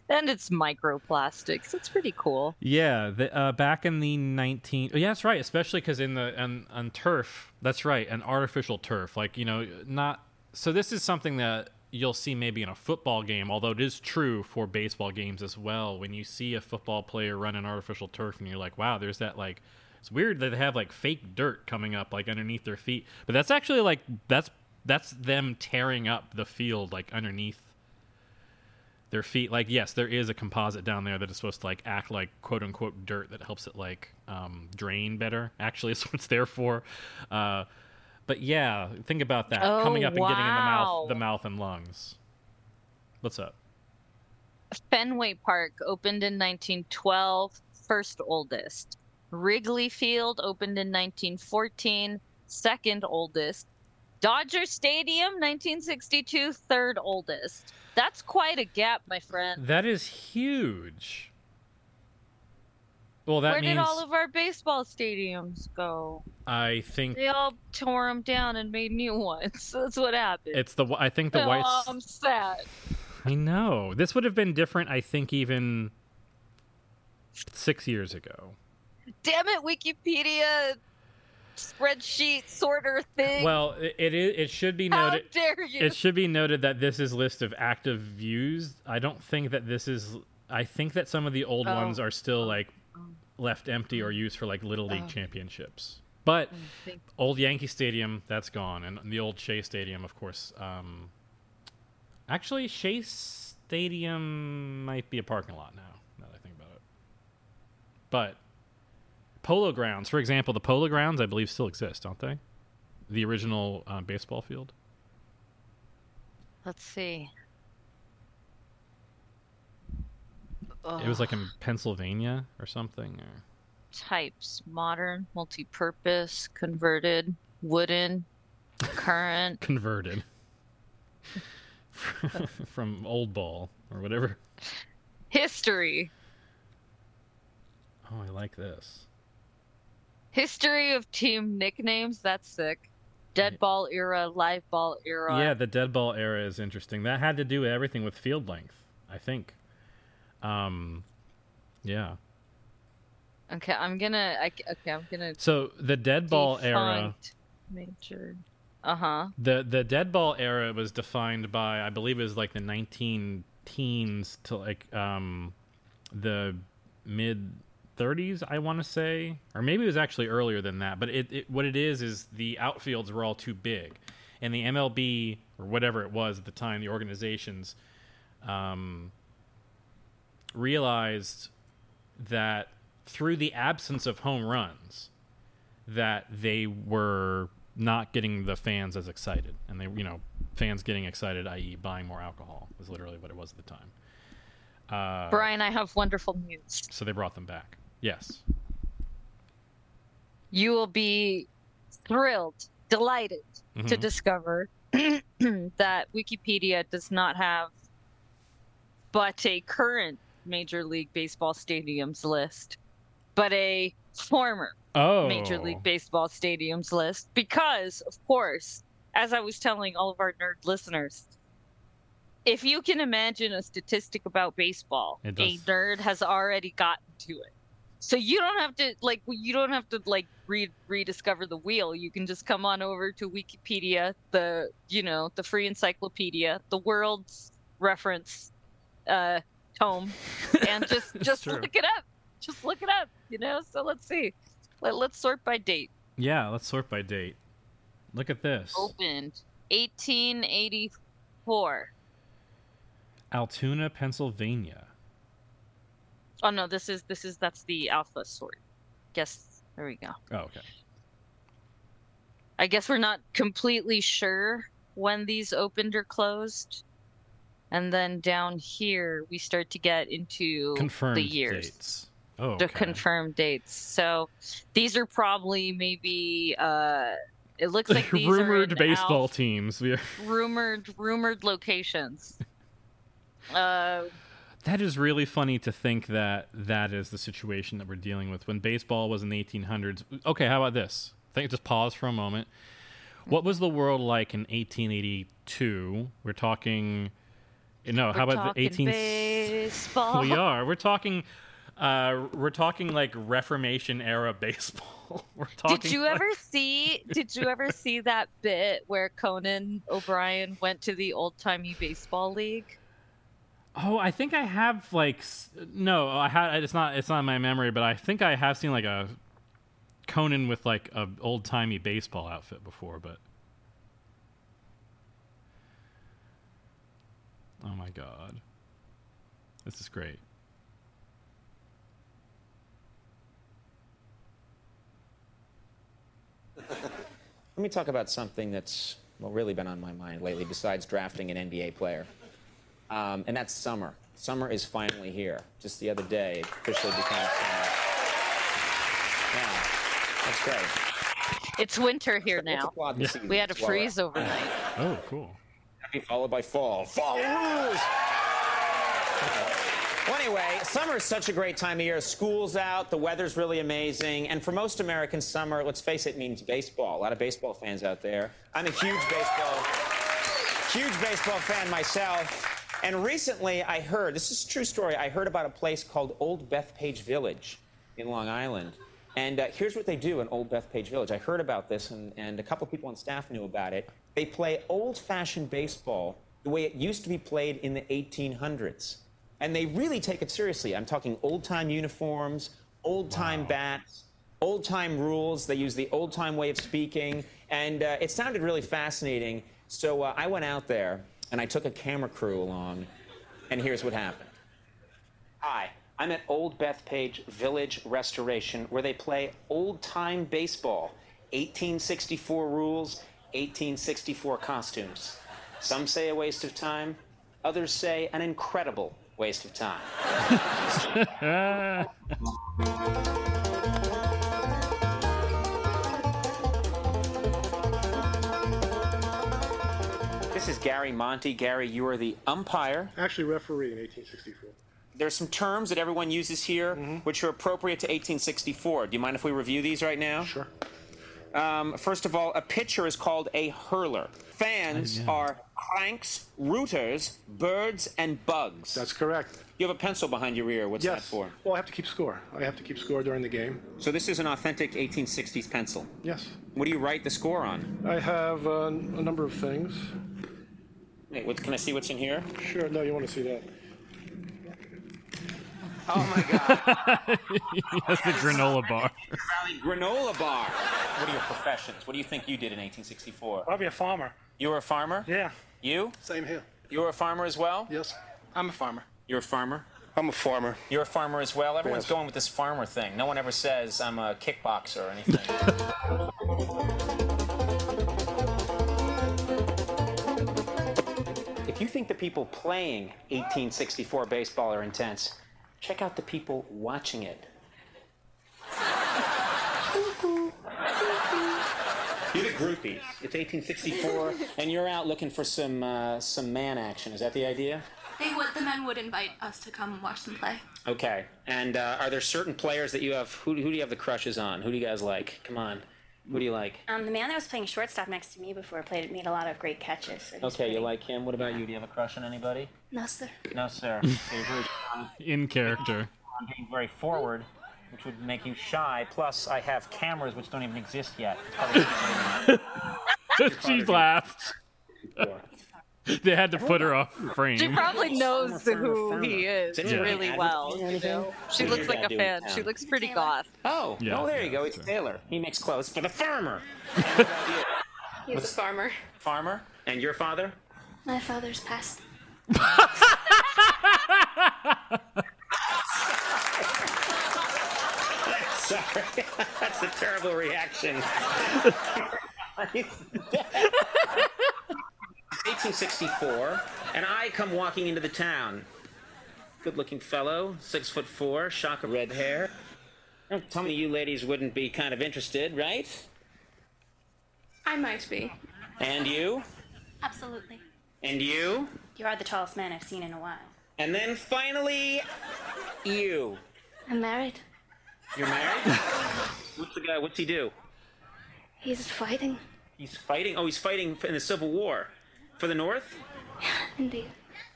And it's microplastics. It's pretty cool. Yeah, the, uh, back in the 19 oh, yeah, that's right, especially cuz in the on, on turf, that's right, an artificial turf, like, you know, not so this is something that you'll see maybe in a football game, although it is true for baseball games as well. When you see a football player run an artificial turf and you're like, "Wow, there's that like it's weird that they have like fake dirt coming up like underneath their feet." But that's actually like that's that's them tearing up the field like underneath their feet like yes there is a composite down there that is supposed to like act like quote unquote dirt that helps it like um, drain better actually (laughs) is what it's there for uh, but yeah think about that Oh, coming up and getting in the mouth the mouth and lungs what's up Fenway Park opened in 1912, first oldest. Wrigley Field opened in 1914, second oldest. Dodger Stadium 1962, third oldest. That's quite a gap, my friend. that is huge well that Where means did all of our baseball stadiums go? i think They all tore them down and made new ones. (laughs) That's what happened. it's the i think the oh, white I'm sad. i know this would have been different i think even six years ago Damn it, Wikipedia spreadsheet sorter thing. well it, it is it should be noted. How dare you? It should be noted that this is list of active views. I don't think that this is. I think that some of the old Oh. ones are still like. Left empty or used for like little league Oh. championships. But old Yankee Stadium, that's gone, and the old Shea Stadium, of course. Um, actually, Shea Stadium might be a parking lot now. Now that I think about it, but Polo Grounds, for example, the Polo Grounds, I believe, still exist, don't they? The original uh, baseball field. Let's see. It was like in Pennsylvania or something. Or... types modern, multi purpose, converted, wooden, current. (laughs) Converted (laughs) from old ball or whatever. History. Oh, I like this. History of team nicknames. That's sick. Dead ball era, live ball era. Yeah, the dead ball era is interesting. That had to do with everything with field length, I think. Um, yeah. Okay, I'm gonna. I, okay, I'm gonna. So the dead ball era, Major. Uh huh. the the dead ball era was defined by, I believe, it was like the 19 teens to like um, the mid 30s, I want to say, or maybe it was actually earlier than that. But it, it what it is is the outfields were all too big, and the MLB or whatever it was at the time, the organizations um, realized that through the absence of home runs, that they were not getting the fans as excited, and they, you know, fans getting excited, i.e., buying more alcohol, was literally what it was at the time. Uh, Brian, I have wonderful news. so they brought them back. Yes. You will be thrilled, delighted to Mhm. discover (clears throat) that Wikipedia does not have but a current Major League Baseball stadiums list, but a former Oh. Major League Baseball stadiums list because, of course, as I was telling all of our nerd listeners, if you can imagine a statistic about baseball, a nerd has already gotten to it. So you don't have to like you don't have to like re- rediscover the wheel. You can just come on over to Wikipedia, the you know the free encyclopedia, the world's reference uh, tome, and (laughs) just just look it up. Just look it up. You know. So let's see. Let, let's sort by date. Yeah, let's sort by date. Look at this. Opened 1884. Altoona, Pennsylvania. Oh no, this is this is that's the alpha sort. Guess there we go. Oh, okay. I guess we're not completely sure when these opened or closed. And then down here we start to get into Confirmed the years. dates. Oh, The confirmed dates. So these are probably maybe uh it looks (laughs) like these rumored baseball Alf- teams. We (laughs) rumored rumored locations. uh (laughs) That is really funny to think that that is the situation that we're dealing with when baseball was in the 1800s. Okay, how about this? Think just pause for a moment. What was the world like in 1882? We're talking no, how about the 18th? baseball. (laughs) We are. We're talking uh we're talking like Reformation era (laughs) baseball. (laughs) we're talking Did you like- ever see? Did you ever see that bit where Conan O'Brien went to the old timey baseball league? Oh, I think I have like no, I had it's not it's not in my memory, but I think I have seen like a Conan with like a old timey baseball outfit before, but oh my god, this is great. (laughs) Let me talk about something that's well, really been on my mind lately, besides drafting an NBA player, um, and that's summer. Summer is finally here. Just the other day, it officially became summer. Yeah, that's great. It's winter here now. applaud We had a freeze overnight. Oh, cool. Followed by fall. Fall rules! Well, anyway, summer is such a great time of year. School's out, the weather's really amazing, and for most Americans, summer, let's face it, means baseball. A lot of baseball fans out there. I'm a huge baseball, huge baseball fan myself. And recently, I heard this is a true story. I heard about a place called Old Bethpage Village in Long Island. And uh, here's what they do in Old Bethpage Village. I heard about this, and, and a couple people on staff knew about it. They play old fashioned baseball the way it used to be played in the 1800s. And they really take it seriously. I'm talking old time uniforms, old time bats, old time rules. They use the old time way of speaking. And uh, it sounded really fascinating. So uh, I went out there and I took a camera crew along. And here's what happened. Hi, I'm at Old Bethpage Village Restoration where they play old time baseball. 1864 rules, 1864 costumes. Some say a waste of time, others say an incredible waste of time. (laughs) This is Gary Monty. Gary, you are the umpire. Actually, referee in 1864. There's some terms that everyone uses here Mm-hmm. which are appropriate to 1864. Do you mind if we review these right now? Sure. Um, first of all, a pitcher is called a hurler. Fans are cranks, rooters, birds, and bugs. That's correct. you have a pencil behind your ear. What's that for? Well, I have to keep score. I have to keep score during the game. So this is an authentic 1860s pencil. Yes. What do you write the score on? I have uh, a number of things. Wait, what, can I see what's in here? Sure. No, you want to see that? Oh my God! (laughs) That's the granola bar. Valley granola bar. What are your professions? What do you think you did in 1864? I'll be a farmer. You were a farmer. Yeah. You? Same here. You were a farmer as well. Yes. I'm a farmer. You're a farmer. I'm a farmer. You're a farmer as well. Everyone's Yes. going with this farmer thing. No one ever says I'm a kickboxer or anything. if you think the people playing 1864 baseball are intense, check out the people watching it. You're the groupies. It's 1864, and you're out looking for some uh, some man action. Is that the idea? They would. The men would invite us to come and watch them play. Okay. And uh, are there certain players that you have? Who, who do you have the crushes on? Who do you guys like? Come on. Who do you like? Um, the man that was playing shortstop next to me before played made a lot of great catches. so he's Okay, you like him. What about you? Do you have a crush on anybody? No, sir. No, sir. (laughs) So you're very strong In character. on being very forward, which would make you shy. Plus, I have cameras which don't even exist yet. It's (laughs) probably- she laughed. (laughs) (laughs) they had to put her off frame. She probably knows who he is Didn't really advertise well. You know? She What looks like a fan. She looks pretty goth. oh, Yeah, oh, there yeah, you go. It's that's right. Taylor. He makes clothes for the farmer. He's a farmer. Farmer. And your father? My father's passed. Sorry. (laughs) That's a terrible reaction. (laughs) 1864, and I come walking into the town. Good looking fellow, six foot four, shock of red hair. Don't tell me you ladies wouldn't be kind of interested, right? I might be. And you? Absolutely. And you? You are the tallest man I've seen in a while. And then finally, you. I'm married. You're married? what's the guy? What's he do? He's fighting. He's fighting. Oh, he's fighting in the Civil War for the North. (laughs) Indeed.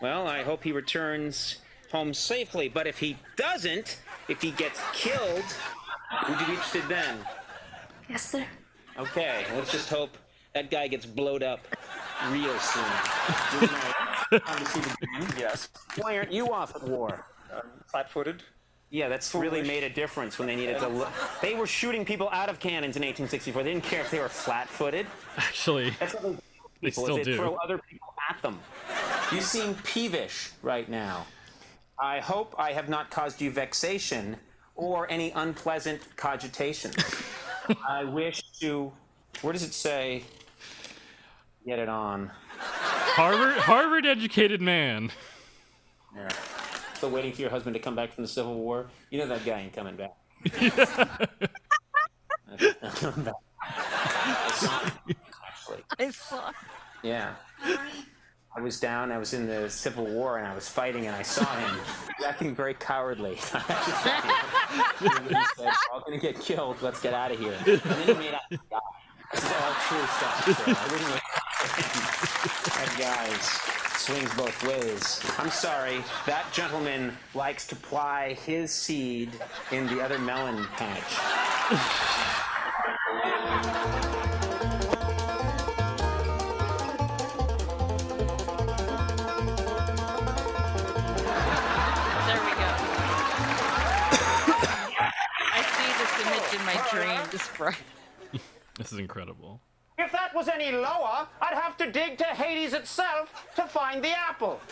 Well, I hope he returns home safely. But if he doesn't, if he gets killed, would you be interested then? Yes, sir. Okay, let's just hope that guy gets blowed up real soon. You and I come to see the game. Yes. Why aren't you off at war? Flat-footed. Yeah, that's really made a difference when they needed to. Lo- they were shooting people out of cannons in 1864. They didn't care if they were flat-footed. Actually, That's what they, do. They people, still they do. throw other people at them. You seem peevish right now. I hope I have not caused you vexation or any unpleasant cogitation. (laughs) I wish to. Where does it say? Get it on. Harvard Harvard educated man. Yeah. Still waiting for your husband to come back from the Civil War. You know that guy ain't coming back. (laughs) (laughs) Back. I saw him, Actually, I saw. yeah. I was down. I was in the Civil War, and I was fighting, and I saw him acting very cowardly. (laughs) he said, "We're all gonna get killed. Let's get out of here." And then he made out to. This is all true stuff. So I wouldn't. that guy swings both ways. I'm sorry. That gentleman likes to ply his seed in the other melon patch. Image in my dreams, bro. This is incredible. If that was any lower, I'd have to dig to Hades itself to find the apple. (laughs)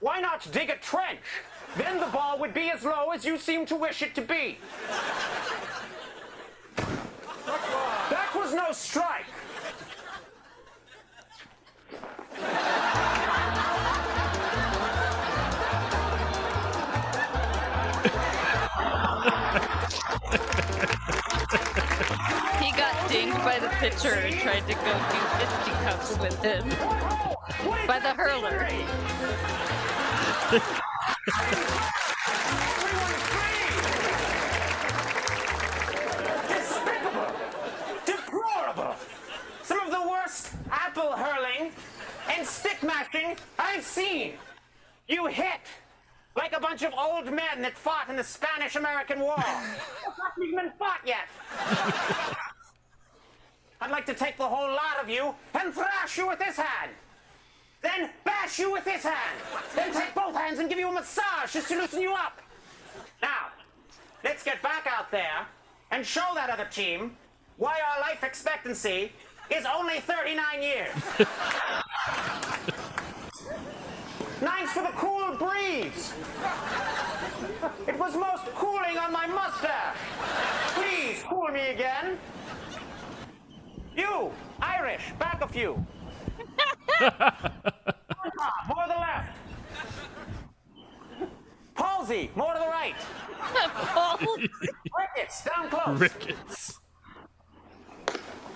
Why not dig a trench? Then the ball would be as low as you seem to wish it to be. That was no strike. pitcher and tried to go do fisticuffs with him by the hurler. Despicable, deplorable, some of the worst apple hurling and stick mashing I've seen. You hit like a bunch of old men that fought in the Spanish American War. (laughs) Not even fought yet. (laughs) I'd like to take the whole lot of you and thrash you with this hand. Then bash you with this hand. Then take both hands and give you a massage just to loosen you up. Now, let's get back out there and show that other team why our life expectancy is only 39 years. (laughs) Nine's for the cool breeze. It was most cooling on my mustache. Please cool me again. You, Irish, back a (laughs) few. more to the left. Palsy, more to the right. Rickets, down close. Rickets.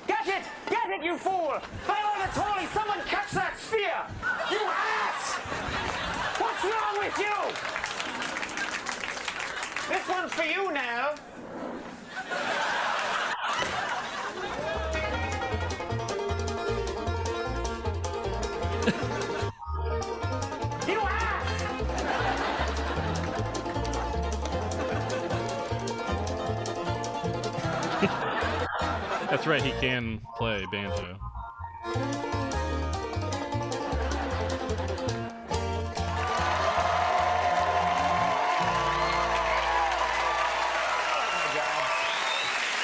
Get it! Get it, you fool! By all that's holy, someone catch that sphere! You ass! What's wrong with you? This one's for you, Nev. That's right. He can play banjo.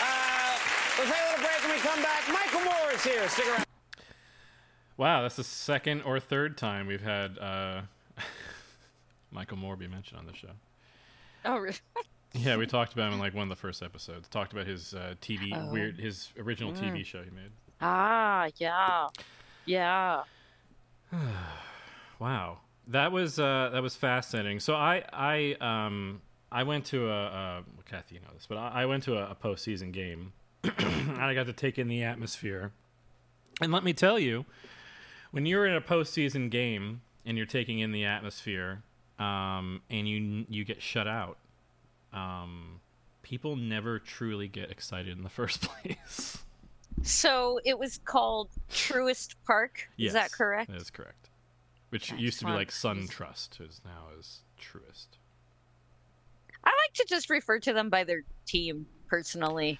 Uh, we'll take a little break when we come back. Michael Moore is here. Stick around. Wow, that's the second or third time we've had uh, (laughs) Michael Moore be mentioned on the show. Oh, really? (laughs) Yeah, we talked about him in like one of the first episodes. Talked about his uh, TV Oh. weird, his original Mm. TV show he made. Ah, yeah, yeah. (sighs) Wow, that was uh, that was fascinating. So I I um I went to a uh, well, Kathy you know this, but I, I went to a, a postseason game. (clears throat) and I got to take in the atmosphere, and let me tell you, when you're in a postseason game and you're taking in the atmosphere, um, and you you get shut out, um, people never truly get excited in the (laughs) first place. So it was called Truist Park. Is that correct? That is correct. Which That's used to be like Sun Trust, is now is Truist. I like to just refer to them by their team personally.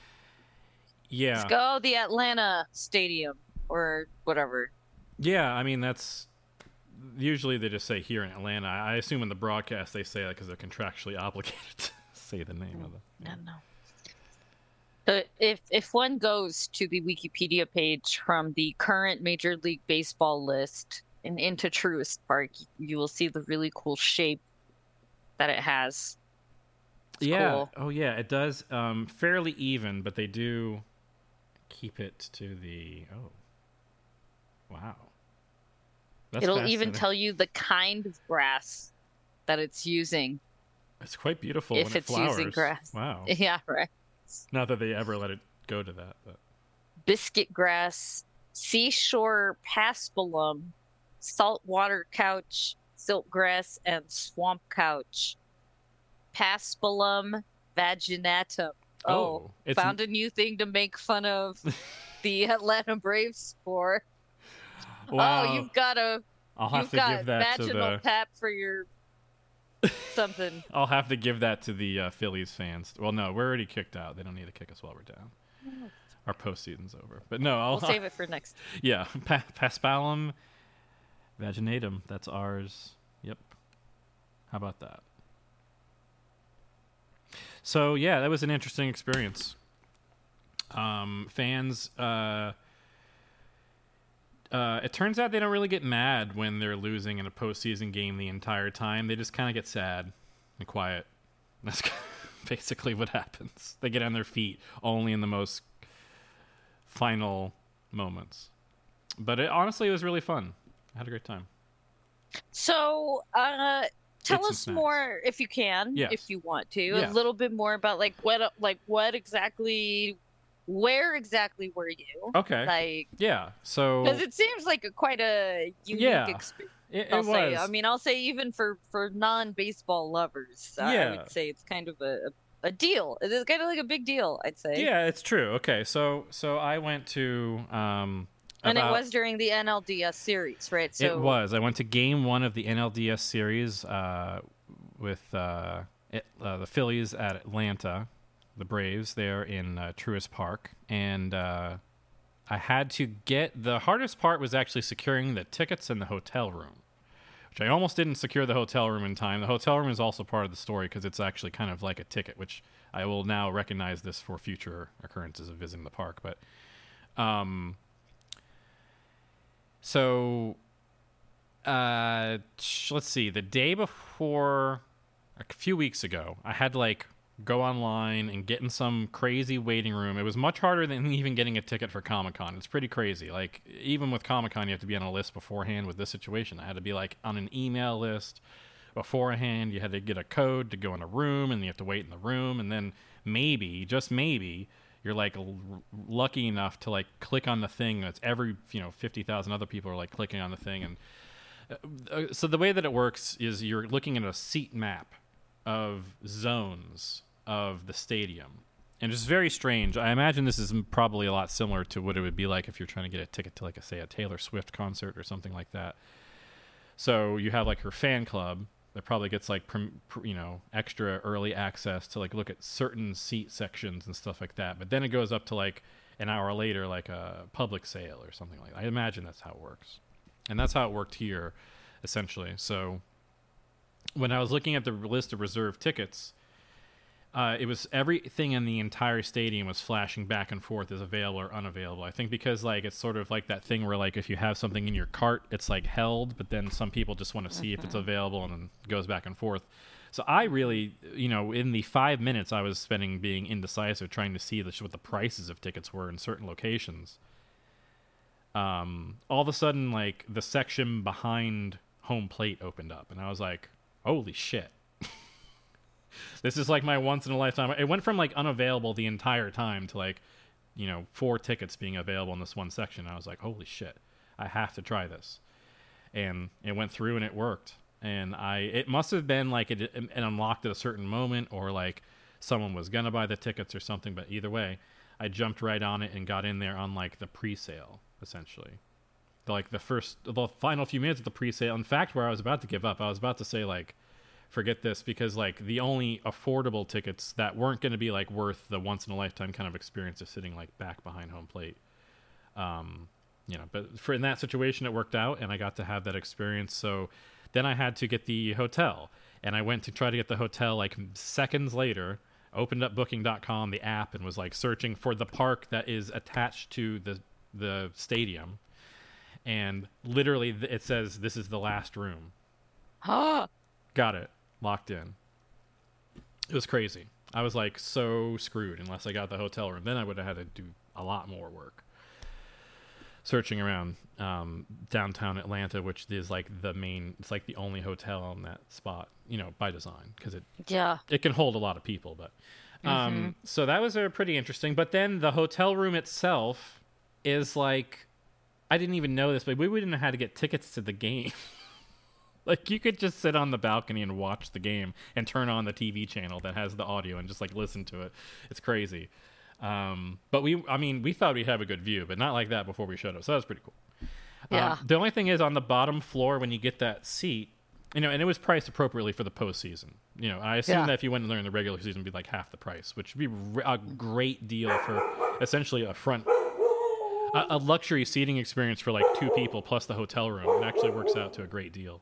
Yeah. Let's go the Atlanta Stadium or whatever. Yeah, I mean that's usually they just say here in Atlanta. I assume in the broadcast they say that because they're contractually (laughs) obligated to say the name of it. No, no. But if if one goes to the Wikipedia page from the current Major League Baseball list and into Truist Park, you will see the really cool shape that it has. It's yeah. cool. Oh yeah, it does. Um, fairly even, but they do keep it to the. Oh. Wow. That's It'll even tell you the kind of grass that it's using. It's quite beautiful if it it's using grass. Wow. (laughs) Yeah, right. Not that they ever let it go to that, but biscuit grass, seashore paspalum, saltwater couch, silk grass, and swamp couch. Paspalum vaginatum. Oh, Oh, found a new thing to make fun of (laughs) the Atlanta Braves for. Wow. Oh, you've got a I'll have you've to got give that to vaginal the. pap for your something. (laughs) I'll have to give that to the uh, Phillies fans. Well, no, we're already kicked out. They don't need to kick us while we're down. Our postseason's over. But no, I'll We'll save (laughs) it for next. Yeah, pa- Paspalum vaginatum. That's ours. Yep. How about that? So yeah, that was an interesting experience. Um, fans. Uh, uh, it turns out they don't really get mad when they're losing in a postseason game the entire time. They just kind of get sad and quiet. (laughs) That's basically what happens. They get on their feet only in the most final moments. But it, honestly, it was really fun. I had a great time. So, uh, tell some us more if you can, Yes. if you want to, a little bit more about like what, like what exactly, where exactly were you? Okay. Like, Yeah. So because it seems like a quite a unique Yeah. experience. it, it say. was. I mean, I'll say even for for non baseball lovers, yeah. I would say it's kind of a a deal. It is kind of like a big deal. I'd say. Yeah, it's true. Okay, so so I went to um, And it was during the NLDS series, right? So It was. I went to game one of the NLDS series uh, with uh, it, uh, the Phillies at Atlanta, the Braves there in uh, Truist Park, and uh, I had to get the hardest part was actually securing the tickets in the hotel room, which I almost didn't secure the hotel room in time. The hotel room is also part of the story because it's actually kind of like a ticket, which I will now recognize this for future occurrences of visiting the park, but. Um, so uh let's see the day before a few weeks ago i had like go online and get in some crazy waiting room. It was much harder than (laughs) even getting a ticket for comic-con. It's pretty crazy. Like even with comic-con you have to be on a list beforehand with this situation. I had to be like on an email list beforehand. You had to get a code to go in a room and you have to wait in the room. And then maybe just maybe you're like l- lucky enough to like click on the thing that's every you know 50,000 other people are like clicking on the thing. And uh, so the way that it works is you're looking at a seat map of zones of the stadium. And it's very strange. I imagine this is probably a lot similar to what it would be like if you're trying to get a ticket to like a, say a taylor swift concert or something like that. So you have like her fan club that probably gets like you know extra early access to like look at certain seat sections and stuff like that. But then it goes up to like an hour later like a public sale or something like that. I imagine that's how it works. And that's how it worked here essentially. So when i was looking at the list of reserved tickets uh, it was everything in the entire stadium was flashing back and forth as available or unavailable. I think because like it's sort of like that thing where like if you have something in your cart, it's like held, but then some people just want to see if it's available and then goes back and forth. So I really, you know, in the five minutes I was spending being indecisive, trying to see the, what the prices of tickets were in certain locations. Um, all of a sudden, like the section behind home plate opened up, and I was like, "Holy shit!" (laughs) this is like my once in a lifetime. It went from like unavailable the entire time to like, you know, four tickets being available in this one section. I was like, holy shit, I have to try this. And it went through and it worked. And I, it must have been like it, it unlocked at a certain moment or like someone was gonna buy the tickets or something. But either way, I jumped right on it and got in there on like the pre-sale essentially. Like the first, the final few minutes of the pre-sale. In fact, where I was about to give up, I was about to say like, forget this because like the only affordable tickets that weren't going to be like worth the once in a lifetime kind of experience of sitting like back behind home plate. Um you know but for in that situation it worked out and i got to have that experience. So then i had to get the hotel and i went to try to get the hotel like seconds later opened up booking.com the app and was like searching for the park that is attached to the the stadium and literally it says this is the last room. Huh. (gasps) got it. Locked in. It was crazy. I was like so screwed unless i got the hotel room. Then i would have had to do a lot more work searching around um, downtown atlanta which is like the main it's like the only hotel on that spot you know by design because it Yeah. it can hold a lot of people but um, so that was a pretty interesting but then the hotel room itself is like i didn't even know this but we wouldn't have had to get tickets to the game (laughs) like you could just sit on the balcony and watch the game and turn on the tv channel that has the audio and just like listen to it it's crazy um, but we i mean we thought we'd have a good view but not like that before we showed up so that was pretty cool Yeah. um, the only thing is on the bottom floor when you get that seat, you know, and it was priced appropriately for the postseason. You know, I assume Yeah. that if you went during the regular season, it'd be like half the price, which would be a great deal for essentially a front, a, a luxury seating experience for like two people plus the hotel room. It actually works out to a great deal.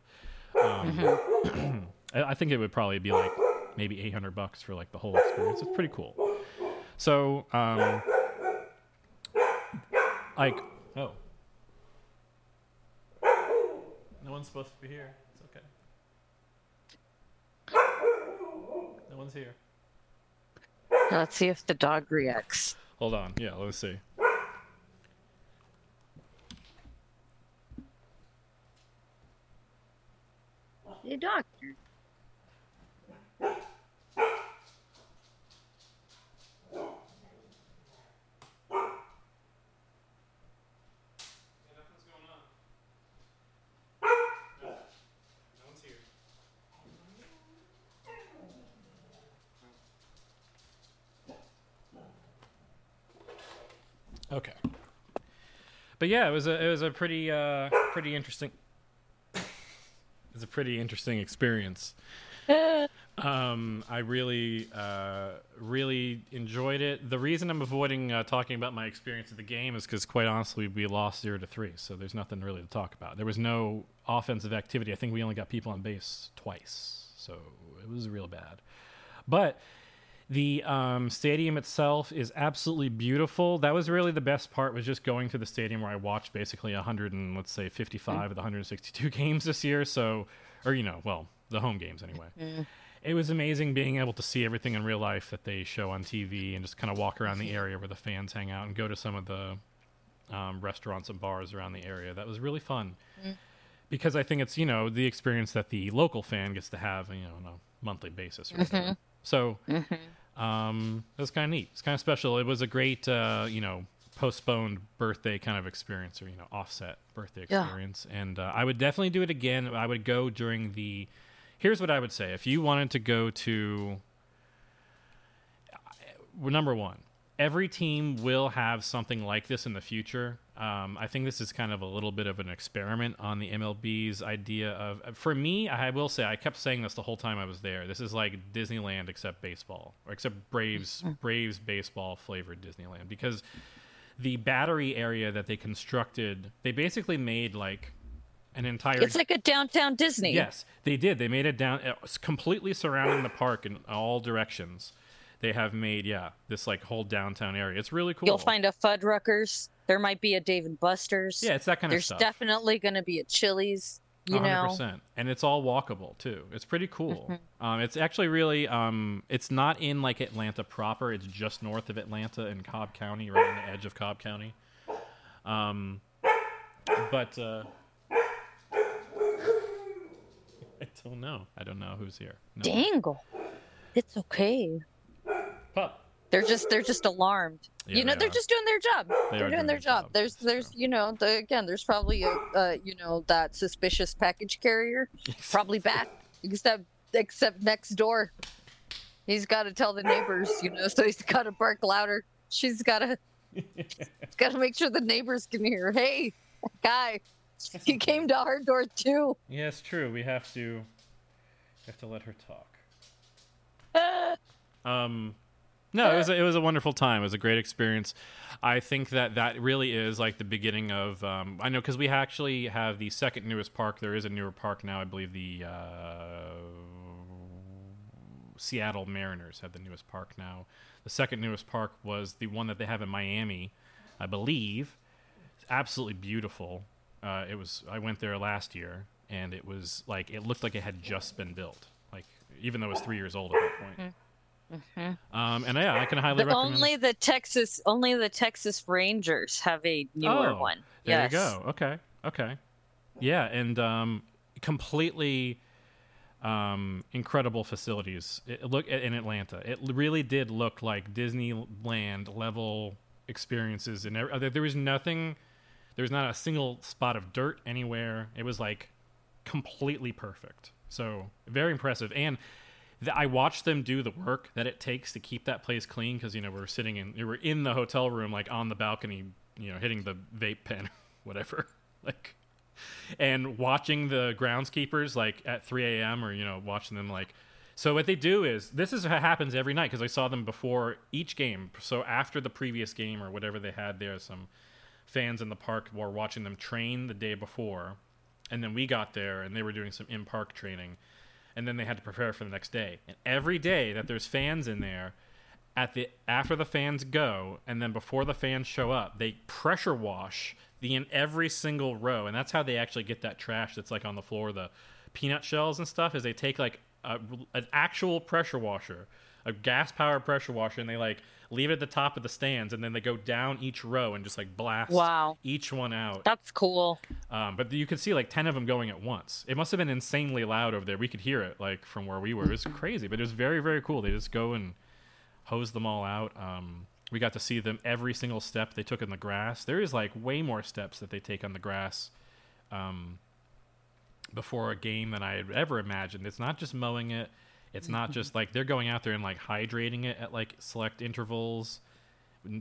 Um, (clears throat) I, I think it would probably be like maybe 800 bucks for like the whole experience. It's pretty cool. So, um, like, oh. No one's supposed to be here. It's okay. No one's here. Let's see if the dog reacts. Hold on. Yeah, let's see. Hey, doctor. Okay. but yeah, it was a it was a pretty uh, pretty interesting. It was a pretty interesting experience. (laughs) Um, I really, uh, really enjoyed it. The reason I'm avoiding uh, talking about my experience of the game is because, quite honestly, we lost zero to three, so there's nothing really to talk about. There was no offensive activity. I think we only got people on base twice, so it was real bad. But the um, stadium itself is absolutely beautiful. That was really the best part. Was just going to the stadium where I watched basically 100 and let's say 55 mm. of the 162 (laughs) games this year. So, or you know, well, the home games anyway. Mm. It was amazing being able to see everything in real life that they show on TV and just kind of walk around the mm-hmm. area where the fans hang out and go to some of the um, restaurants and bars around the area. That was really fun mm. because I think it's you know the experience that the local fan gets to have you know on a monthly basis or mm-hmm. So um, it was kind of neat. It's kind of special. It was a great uh, you know postponed birthday kind of experience or you know offset birthday Yeah. experience. And uh, I would definitely do it again. I would go during the. Here's what I would say: if you wanted to go to number one, every team will have something like this in the future. Um, I think this is kind of a little bit of an experiment on the MLB's idea of. For me, I will say, I kept saying this the whole time I was there. This is like Disneyland except baseball, or except Braves Braves baseball flavored Disneyland because the battery area that they constructed, they basically made like an entire It's like a downtown Disney. Yes, they did. They made it down uh, s- completely surrounding the park in all directions. They have made yeah this like whole downtown area. It's really cool. You'll find a Fuddruckers. There might be a Dave and Buster's. yeah, it's that kind There's of stuff. There's definitely going to be a Chili's. You 100%. and it's all walkable too. It's pretty cool. Mm-hmm. Um, it's actually really um, it's not in like Atlanta proper. It's just north of Atlanta in Cobb County, right on the edge of Cobb County. Um, but uh, (laughs) I don't know. I don't know who's here. No. dangle. It's okay. Pup. They're just they're just alarmed. Yeah, you know, they they're are. just doing their job. They They're doing doing their job. job. There's there's you know the, again there's probably a uh, you know that suspicious package carrier (laughs) probably back except except next door. He's got to tell the neighbors, you know, (laughs) so he's got to bark louder. She's got to got to make sure the neighbors can hear. Hey, guy, (laughs) he came to our door too. Yeah, it's true. We have to have to let her talk. Um, no, it was a, it was a wonderful time. It was a great experience. I think that that really is like the beginning of. Um, I know because we actually have the second newest park. There is a newer park now. I believe the uh, Seattle Mariners have the newest park now. The second newest park was the one that they have in Miami, I believe. It's absolutely beautiful. Uh, it was. I went there last year, and it was like it looked like it had just been built. Like even though it was three years old at that point. Um, and yeah, I can highly The, recommend. only the Texas only the Texas Rangers have a newer Oh, one. There yes. you go. Okay. Okay. Yeah, and um, completely um, incredible facilities. It, look in Atlanta. It really did look like Disneyland level experiences, and there there was nothing. There was not a single spot of dirt anywhere. It was like completely perfect. So very impressive. And th- I watched them do the work that it takes to keep that place clean because you know we're sitting in we were in the hotel room like on the balcony, you know, hitting the vape pen, (laughs) whatever, (laughs) like, and watching the groundskeepers like at 3 a.m. or you know watching them like. So what they do is this is what happens every night because I saw them before each game. So after the previous game or whatever they had there, some fans in the park were watching them train the day before, and then we got there and they were doing some in park training, and then they had to prepare for the next day. And every day that there's fans in there, at the after the fans go and then before the fans show up, they pressure wash the in every single row, and that's how they actually get that trash that's like on the floor, the peanut shells and stuff. Is they take like a, an actual pressure washer, a gas powered pressure washer, and they like leave it at the top of the stands, and then they go down each row and just like blast Wow. each one out. That's cool. Um, but you could see like 10 of them going at once. It must have been insanely loud over there. We could hear it like from where we were. It was (laughs) crazy, but it was very, very cool. They just go and hose them all out. Um, we got to see them every single step they took in the grass. There is like way more steps that they take on the grass um, before a game than I had ever imagined. It's not just mowing it. It's not just like they're going out there and like hydrating it at like select intervals.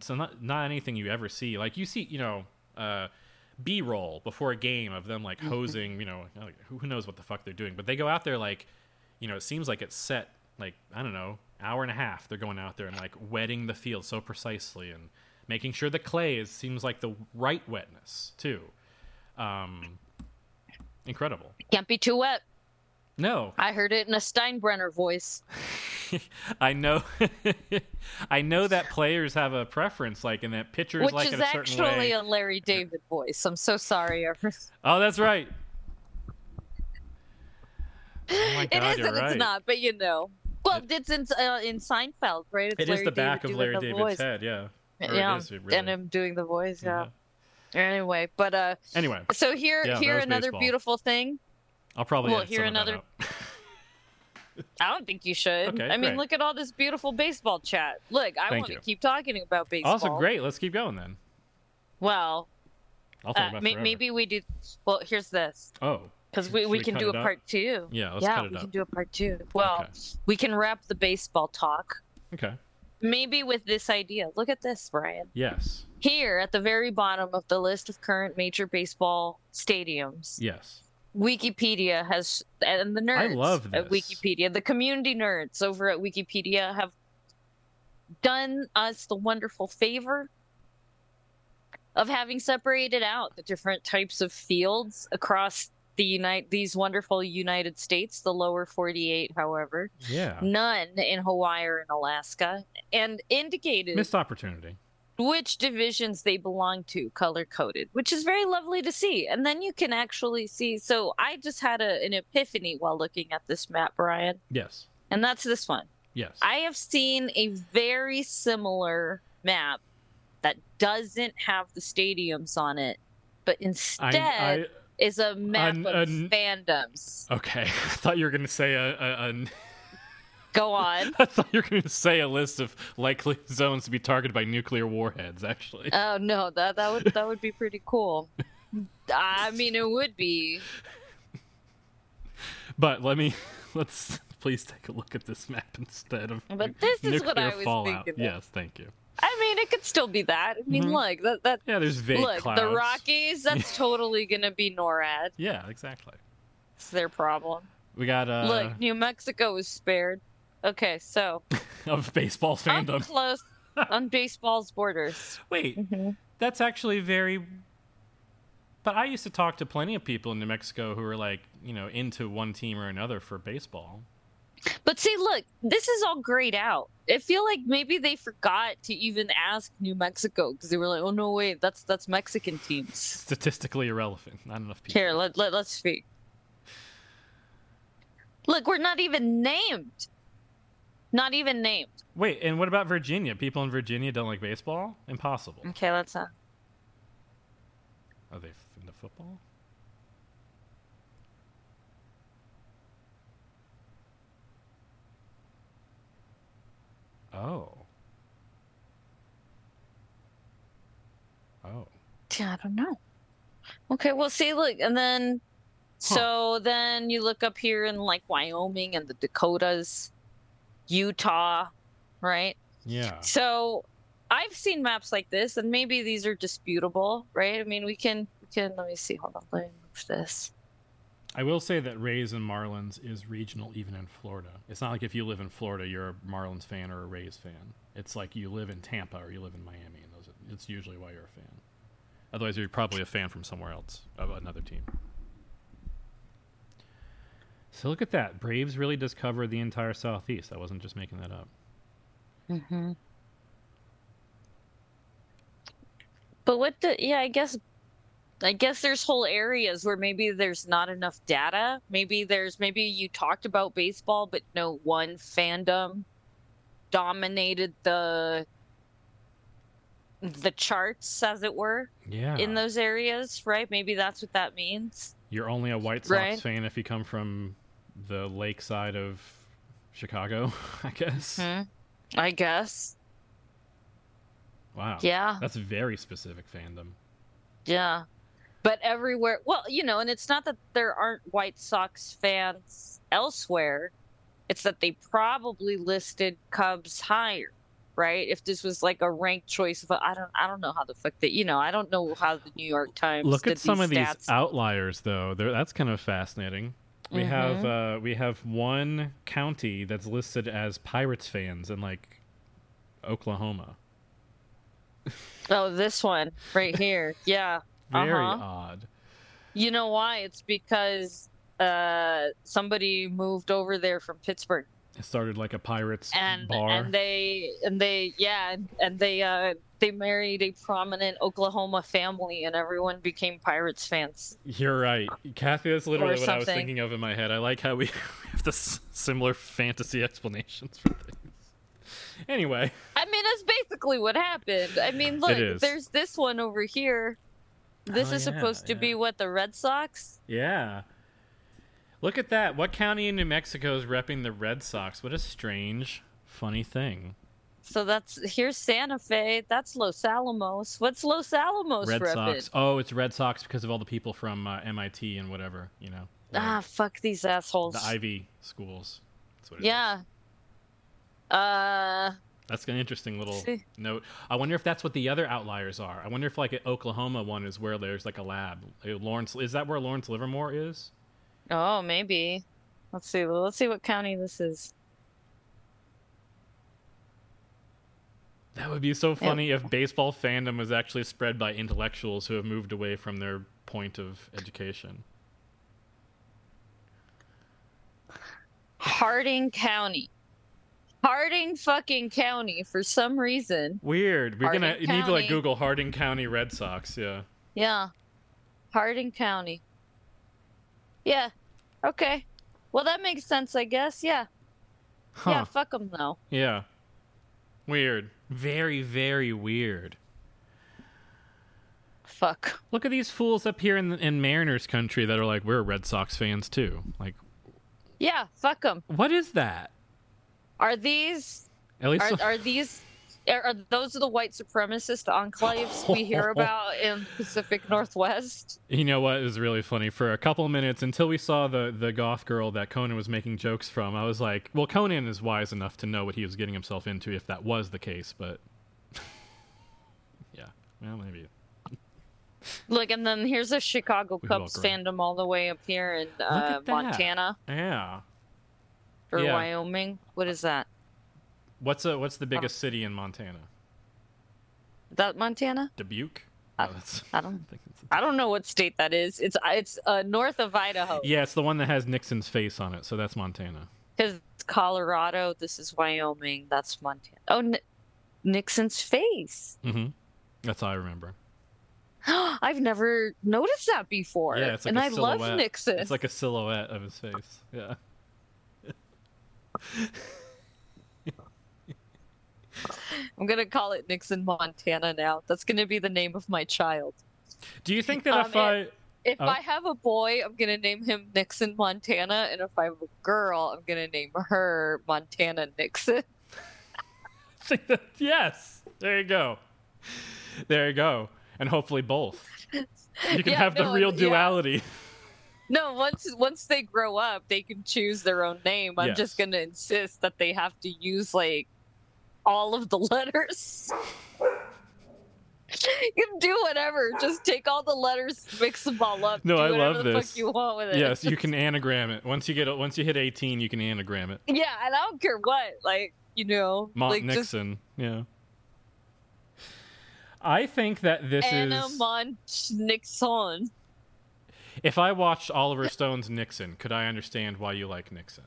So not not anything you ever see. Like you see, you know, uh, b-roll before a game of them like hosing you know who knows what the fuck they're doing but they go out there like you know it seems like it's set like i don't know hour and a half they're going out there and like wetting the field so precisely and making sure the clay is seems like the right wetness too um incredible Can't be too wet. No I heard it in a Steinbrenner voice. (laughs) I know, (laughs) I know that players have a preference, like, and that pitchers Which like is it a certain actually way. a Larry David voice. I'm so sorry. Oh, that's right. (laughs) Oh God, is you're and right. it's not, but you know. Well, it's in uh, in Seinfeld, right? It's It is the back David of Larry David's voice. head, yeah. Or Yeah, is, it really- and him doing the voice. Yeah. Anyway, but uh, Anyway, so here, Yeah, here another baseball. beautiful thing. I'll probably well, edit here some of that another- (laughs) I don't think you should. Okay, I mean, great. look at all this beautiful baseball chat. Look, I Thank want to keep talking about baseball. Also, great. Let's keep going then. Well, I'll talk uh, about may- maybe we do. Well, here's this. Oh, Because we, we we can do a up? part two. Yeah, let's yeah, we up. can do a part two. Well, Okay. we can wrap the baseball talk okay. maybe with this idea. Look at this, Brian. Yes. Here at the very bottom of the list of current major baseball stadiums, Yes. Wikipedia has, and the nerds love at. Wikipedia, the community nerds over at Wikipedia have done us the wonderful favor of having separated out the different types of fields across the unite these wonderful United States, the lower 48, however, Yeah. none in Hawaii or in Alaska, and indicated Missed opportunity. Which divisions they belong to color coded, which is very lovely to see. And then you can actually see. So I just had a, an epiphany while looking at this map, Brian, Yes. and that's this one. Yes. I have seen a very similar map that doesn't have the stadiums on it, but instead I, is a map An- of an- fandoms. okay. (laughs) I thought you were going to say a, a, a Go on. (laughs) I thought you were going to say a list of likely (laughs) zones to be targeted by nuclear warheads. Actually, oh no, that that would that would be pretty cool. I mean, it would be. but let me (laughs) let's please take a look at this map instead of. But this is what I was fallout. thinking of. Yes, thank you. I mean, it could still be that. I mean, Mhm. look, that that Yeah, there's vague look clouds. the Rockies. That's totally gonna be NORAD. Yeah, exactly. It's their problem. We got uh look, New Mexico was spared. Okay, so (laughs) of baseball up fandom. close on baseball's borders. Wait, Mm-hmm. that's actually very. But I used to talk to plenty of people in New Mexico who were like, you know, into one team or another for baseball. But see, look, this is all grayed out. I feel like maybe they forgot to even ask New Mexico because they were like, "Oh no, wait, that's that's Mexican teams." Statistically irrelevant. Not enough people. Here, let, let let's speak. Look, we're not even named. Not even named. Wait, and what about Virginia? People in Virginia don't like baseball? Impossible. Okay, let's uh Are they f- into football? Oh. Oh. Yeah, I don't know. Okay, well, see, look, and then, so then you look up here in like Wyoming and the Dakotas, Utah, right? Yeah. So I've seen maps like this, and maybe these are disputable, right? I mean, we can, we can, let me see, hold on, let me move this. I will say that Rays and Marlins is regional even in Florida. It's not like if you live in Florida, you're a Marlins fan or a Rays fan. It's like you live in Tampa or you live in Miami, and those are, it's usually why you're a fan. Otherwise, you're probably a fan from somewhere else of another team. So look at that. Braves really does cover the entire Southeast. I wasn't just making that up. Mm-hmm. But what the, yeah, I guess, I guess there's whole areas where maybe there's not enough data. Maybe there's, maybe you talked about baseball, but no one fandom dominated the, the charts, as it were, Yeah. in those areas, right? Maybe that's what that means. You're only a White Sox Right. fan if you come from the lake side of Chicago, (laughs) I guess. Hmm. I guess. Wow. Yeah. That's very specific fandom. Yeah. But everywhere, well, you know, and it's not that there aren't White Sox fans elsewhere. It's that they probably listed Cubs higher. right? If this was like a ranked choice, but I don't, I don't know how the fuck that, you know, I don't know how the New York Times Look did at some of these outliers, though. They're, that's kind of fascinating. We have Mm-hmm. uh, we have one county that's listed as Pirates fans in like Oklahoma. (laughs) Oh, this one right here, yeah. (laughs) Very Uh-huh. odd. You know why? It's because uh, somebody moved over there from Pittsburgh. It started like a Pirates and bar. and they and they yeah and, and they uh they married a prominent Oklahoma family and everyone became Pirates fans. You're right, Kathy. That's literally what I was thinking of in my head. I like how we (laughs) have this similar fantasy explanations for things. Anyway, I mean that's basically what happened. I mean look, there's this one over here. This Oh, is yeah, supposed to yeah. be what the Red Sox. yeah. Look at that. What county in New Mexico is repping the Red Sox? What a strange, funny thing. So that's here's Santa Fe. That's Los Alamos. What's Los Alamos Red? Sox. Oh, it's Red Sox because of all the people from uh, MIT and whatever, you know. Ah, fuck these assholes. the Ivy schools. That's what it is. yeah. Uh, That's an interesting little See. note. I wonder if that's what the other outliers are. I wonder if like an Oklahoma one is where there's like a lab. Lawrence is that where Lawrence Livermore is? Oh, maybe. Let's see. Let's see what county this is. That would be so funny if baseball fandom was actually spread by intellectuals who have moved away from their point of education. Harding County. Harding fucking County for some reason. Weird. We're gonna Harding need to like Google Harding County Red Sox. Yeah. Yeah. Harding County. Yeah. Okay. Well, that makes sense, I guess. Yeah. Huh. Yeah, fuck them though. Yeah. Weird. Very very weird. Fuck. Look at these fools up here in in Mariners country that are like we're Red Sox fans too. Like Yeah, fuck them. what is that? Are these At least are, (laughs) are these are, are those the white supremacist enclaves we hear (laughs) about in Pacific Northwest? You know what is really funny? For a couple minutes until we saw the the goth girl that Conan was making jokes from, I was like, well, Conan is wise enough to know what he was getting himself into if that was the case, but (laughs) yeah, well, maybe. Look, and then here's a Chicago We Cubs fandom all the way up here in uh. Montana Yeah. or Yeah. Wyoming. What is that? What's a, what's the biggest city in Montana? Is that Montana? Dubuque. I- No, I don't. (laughs) think it's- I don't know what state that is. It's it's uh, north of Idaho. yeah, it's the one that has Nixon's face on it, so that's Montana. Because Colorado. This is Wyoming. That's Montana. Oh, N- Nixon's face. Mm-hmm. That's how I remember. (gasps) I've never noticed that before. Yeah, it's like and a I love silhouette. Nixon. It's like a silhouette of his face. Yeah. (laughs) (laughs) I'm gonna call it Nixon, Montana now. That's gonna be the name of my child. Do you think that Um, if I If Oh. I have a boy, I'm gonna name him Nixon Montana, and if I have a girl, I'm gonna name her Montana Nixon. (laughs) (laughs) that yes, there you go, there you go, and hopefully both. You can Yeah, have the no, real yeah. duality. No, once once they grow up, they can choose their own name. I'm Yes. just gonna insist that they have to use like all of the (laughs) letters. you can do whatever. Just take all the letters, mix them all up. No, I love the this. Fuck you want with it? Yes, you (laughs) can anagram it. Once you get it, once you hit 18, you can anagram it. Yeah, and I don't care what. Like you know, Mont like just Nixon. Yeah. I think that this Anna is. Mont Nixon. if I watched Oliver Stone's Nixon, could I understand why you like Nixon?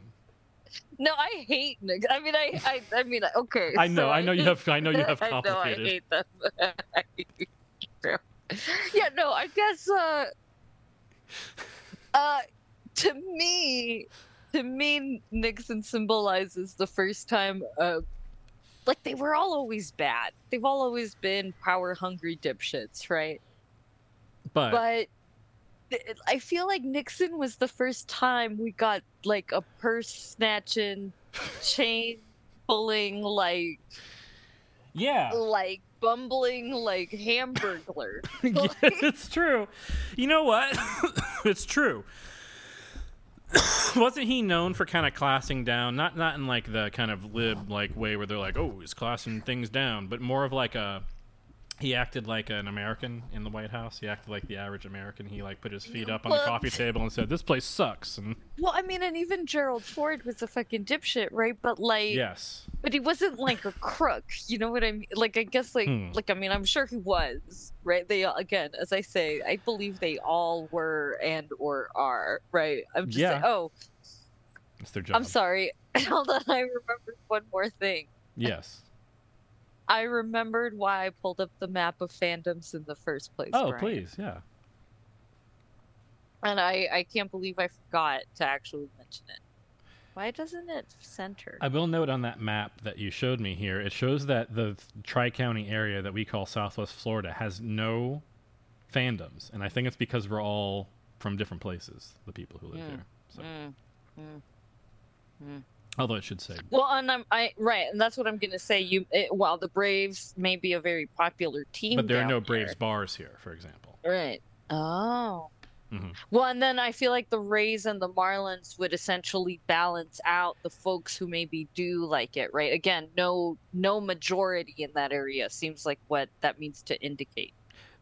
No, I hate Nixon. I mean, I, I, I mean, okay. I know, so I know you have- I know you have complicated. (laughs) I know, I hate them. (laughs) I yeah, no, I guess. uh Uh, to me, to me, Nixon symbolizes the first time. Uh, like they were all always bad. They've all always been power hungry dipshits, right? But, but I feel like Nixon was the first time we got like a purse snatching, chain pulling, like yeah, like bumbling, like hamburglar. (laughs) yes, it's true. You know what? (coughs) it's true. (coughs) wasn't he known for kind of classing down? Not not in like the kind of lib like way where they're like, oh, he's classing things down, but more of like a. He acted like an American in the White House. He acted like the average American. He like put his feet up on the coffee table and said, "This place sucks." And Well, I mean, and even Gerald Ford was a fucking dipshit, right? But like, yes, but he wasn't like a crook. You know what I mean? Like, I guess, like, Hmm. like I mean, I'm sure he was, right? They again, as I say, I believe they all were and or are, right? I'm just Yeah. saying, oh, it's their job. I'm sorry. (laughs) Hold on, I remembered one more thing. Yes. I remembered why I pulled up the map of fandoms in the first place. Oh, Brian. please, yeah. And I, I can't believe I forgot to actually mention it. Why doesn't it center? I will note on that map that you showed me here, it shows that the Tri County area that we call Southwest Florida has no fandoms, and I think it's because we're all from different places, the people who live Mm, here. So, mm, mm, mm. Although it should say, Well, and I'm I right, and that's what I'm gonna say. You, it, while the Braves may be a very popular team, but there are no there- Braves bars here, for example. Right. Oh. Mhm. Well, and then I feel like the Rays and the Marlins would essentially balance out the folks who maybe do like it, right? Again, no no majority in that area seems like what that means to indicate,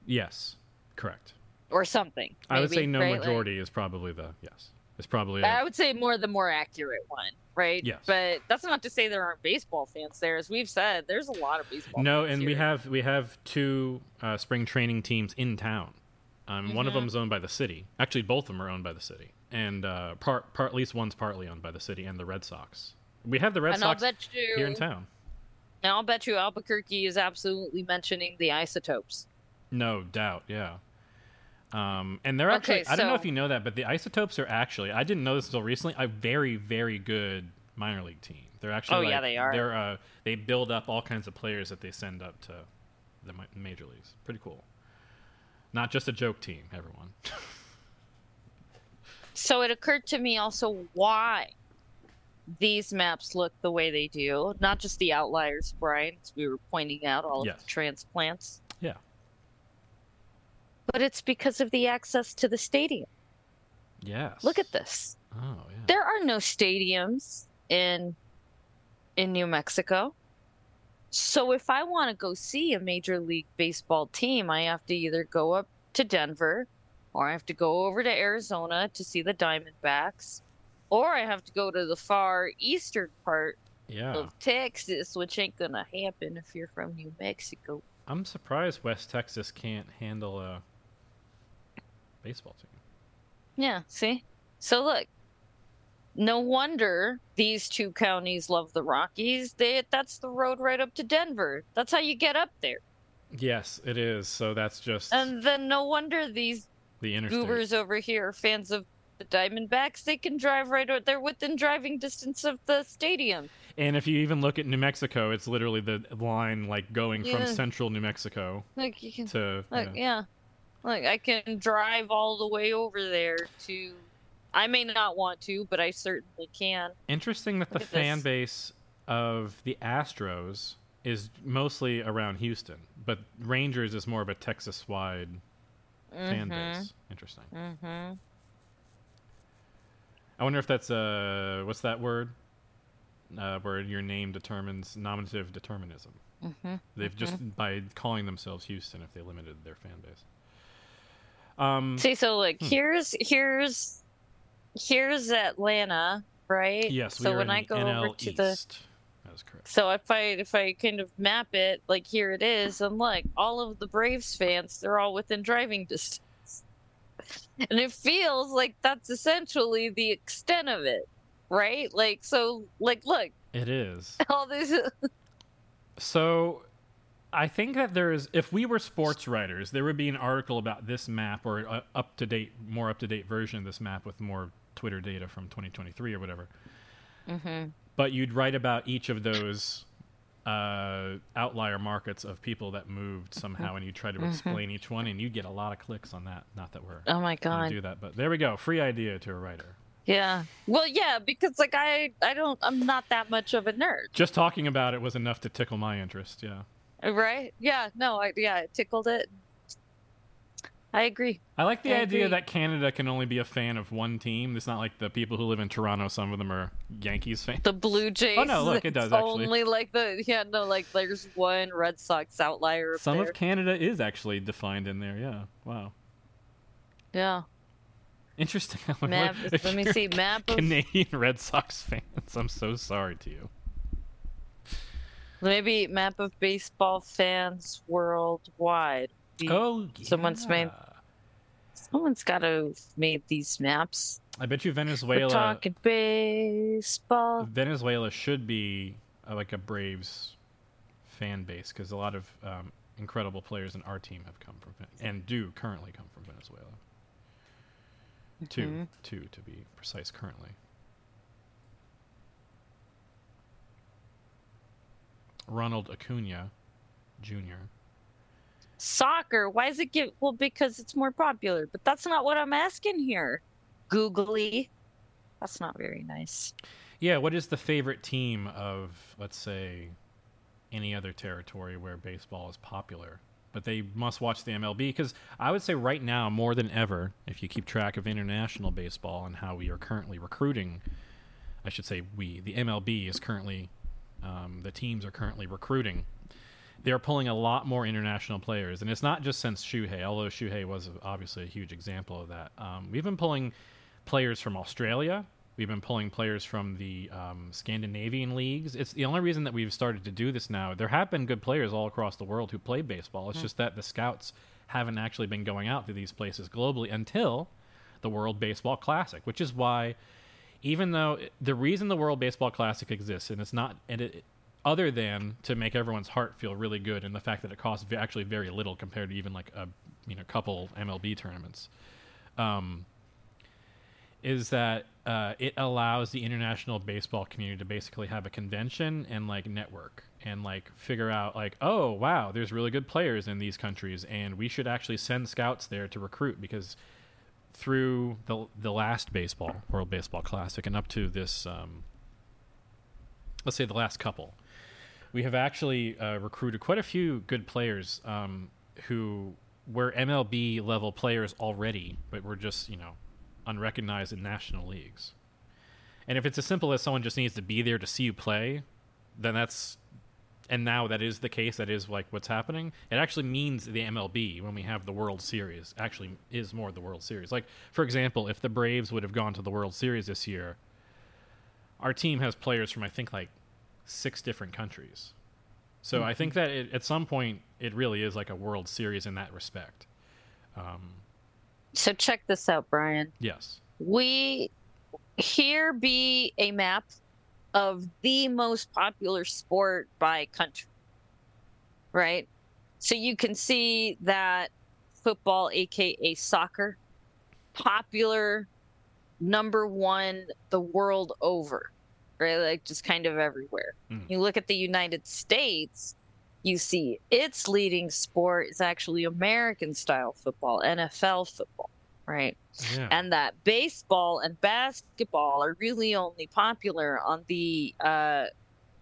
Yes, correct. or something. I would say no right? Like- majority is probably the yes. It's probably I a, would say more the more accurate one, right? Yes. But that's not to say there aren't baseball fans there. As we've said, there's a lot of baseball. no, and we have we have two uh, spring training teams in town. Um, One of them is owned by the city. Actually, both of them are owned by the city, and uh, part part at least one's partly owned by the city and the Red Sox. We have the Red and Sox you here in town. And I'll bet you Albuquerque is absolutely mentioning the isotopes. No doubt, yeah. Um, and they're actually, Okay, I don't know if you know that, but the Isotopes are actually, I didn't know this until recently, a very, very good minor league team. They're actually, Oh, yeah, they are. They're, uh, they build up all kinds of players that they send up to the major leagues. Pretty cool. Not just a joke team, everyone. (laughs) So it occurred to me also why these maps look the way they do. Not just the outliers, Brian, as we were pointing out all Yes. of the transplants. Yeah. But it's because of the access to the stadium. yes. Look at this. Oh, yeah. There are no stadiums in in New Mexico. So if I want to go see a major league baseball team, I have to either go up to Denver or I have to go over to Arizona to see the Diamondbacks or I have to go to the far eastern part Yeah. of Texas, which ain't going to happen if you're from New Mexico. I'm surprised West Texas can't handle a baseball team. Yeah, see? So look, no wonder these two counties love the Rockies. They that's the road right up to Denver. That's how you get up there. Yes, it is. So that's just And then no wonder these the interstate. goobers over here are fans of the Diamondbacks. They can drive right o- they're within driving distance of the stadium. And if you even look at New Mexico, it's literally the line like going Yeah. from central New Mexico Like you can to like yeah. Like I can drive all the way over there to I may not want to, but I certainly can. Interesting that the Look at fan this. base of the Astros is mostly around Houston, but Rangers is more of a Texas-wide fan Mhm. base. Interesting. Mhm. I wonder if that's uh what's that word? Uh, where your name determines nominative determinism. Mhm. They've just by calling themselves Houston, if they limited their fan base. Um, See, so like Hmm. here's here's here's Atlanta, right? yes, we so when I go NL over to East. the correct. so if I if I kind of map it, like here it is, and look, all of the Braves fans, they're all within driving distance. (laughs) And it feels like that's essentially the extent of it, right? Like so like look, It is. (laughs) all these (laughs) So, I think that there is. If we were sports writers, there would be an article about this map or a up to date, more up to date version of this map with more Twitter data from 2023 or whatever. mm-hmm. But you'd write about each of those uh, outlier markets of people that moved somehow, and you try to Mhm. explain each one, and you'd get a lot of clicks on that. Not that we're Oh my god. do that, but there we go. Free idea to a writer. Yeah. Well, yeah, because like I I don't I'm not that much of a nerd. Just talking about it was enough to tickle my interest. Yeah. Right? Yeah, no, I yeah, it tickled it. I agree. I like the I idea agree. that Canada can only be a fan of one team. It's not like the people who live in Toronto. Some of them are Yankees fans. The Blue Jays. Oh, no, look, it does, actually. Only like the yeah, no, like there's one Red Sox outlier. Some there. of Canada is actually defined in there. Yeah. Wow. yeah. Interesting. (laughs) Map. Let me see. Map of Canadian Red Sox fans. I'm so sorry to you. Maybe map of baseball fans worldwide. Oh, Someone's made- Someone's got to made these maps. I bet you Venezuela. We're talking baseball. Venezuela should be uh, like a Braves fan base because a lot of um, incredible players in our team have come from and do currently come from Venezuela. Two, Mhm. two to be precise. Currently, Ronald Acuna Jr. Soccer. Why is it give? Well, because it's more popular. But that's not what I'm asking here. Googly. That's not very nice. Yeah, what is the favorite team of, let's say, any other territory where baseball is popular? But they must watch the MLB because I would say right now, more than ever, if you keep track of international baseball and how we are currently recruiting, I should say we, the MLB is currently, um, the teams are currently recruiting. They're pulling a lot more international players, and it's not just since Shohei, although Shohei was obviously a huge example of that. Um, we've been pulling players from Australia. We've been pulling players from the um, Scandinavian leagues. It's the only reason that we've started to do this now. There have been good players all across the world who play baseball. It's just that the scouts haven't actually been going out to these places globally until the World Baseball Classic, which is why, even though the reason the World Baseball Classic exists, and it's not, and it, other than to make everyone's heart feel really good, and the fact that it costs actually very little compared to even like a you know couple MLB tournaments. Um, is that uh, it allows the international baseball community to basically have a convention and like network and like figure out like oh wow there's really good players in these countries and we should actually send scouts there to recruit because through the the last baseball World Baseball Classic and up to this um, let's say the last couple we have actually uh, recruited quite a few good players um, who were MLB level players already, but were just you know unrecognized in national leagues. And if it's as simple as someone just needs to be there to see you play, then that's and now that is the case. That is like what's happening. It actually means the MLB when we have the World Series actually is more the World Series. Like for example, if the Braves would have gone to the World Series this year, our team has players from I think like six different countries. So I think that it, at some point it really is like a World Series in that respect. Um, So check this out, Brian. yes. We here be a map of the most popular sport by country. Right? So you can see that football, aka soccer, popular number one the world over. Right? Like just kind of everywhere. Mm. You look at the United States, you see its leading sport is actually American style football, NFL football, right? Yeah. and that baseball and basketball are really only popular on the uh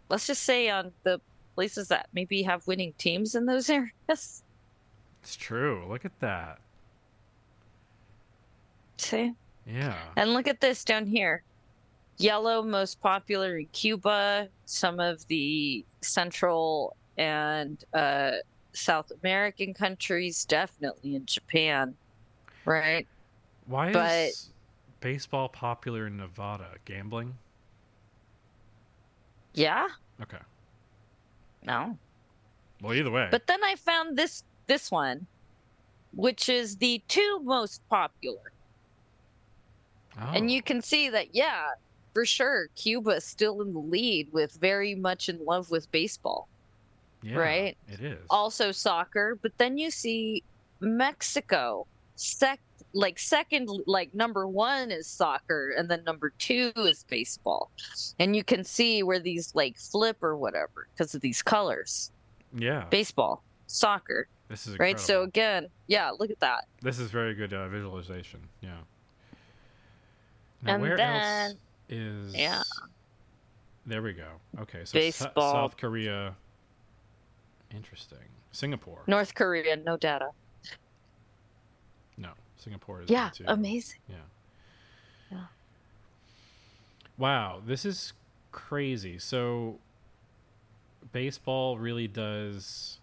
let's just say on the places that maybe have winning teams in those (laughs) areas it's true. Look at that. see Yeah. and look at this down here yellow most popular in cuba some of the central and uh south american countries definitely in japan right Why But- is baseball popular in Nevada? Gambling? yeah Okay. no Well, either way. But then I found this this one, which is the two most popular. oh. And you can see that, yeah, for sure, Cuba is still in the lead with very much in love with baseball. yeah, right? It is. Also soccer, but then you see Mexico sec like second like number 1 is soccer and then number 2 is baseball. And you can see where these like flip or whatever because of these colors. yeah. Baseball, soccer, This is right? So again, yeah, look at that. This is very good uh, visualization. Yeah. Now, And where then- else is? yeah. There we go. Okay, so Baseball. South Korea. Interesting. Singapore. North Korea, no data. Singapore is Yeah, amazing. Yeah. Yeah. Wow, this is crazy. So baseball really does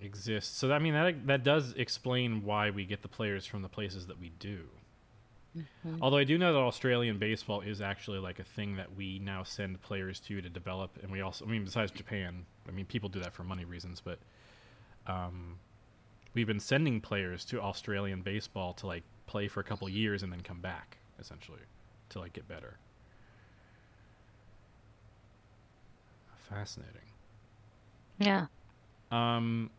exist. So I mean that that does explain why we get the players from the places that we do. Mm-hmm. Although I do know that Australian baseball is actually like a thing that we now send players to to develop, and we also, I mean, besides Japan, I mean, people do that for money reasons, but um, we've been sending players to Australian baseball to like play for a couple years and then come back, essentially, to like get better. Fascinating. Yeah. Um,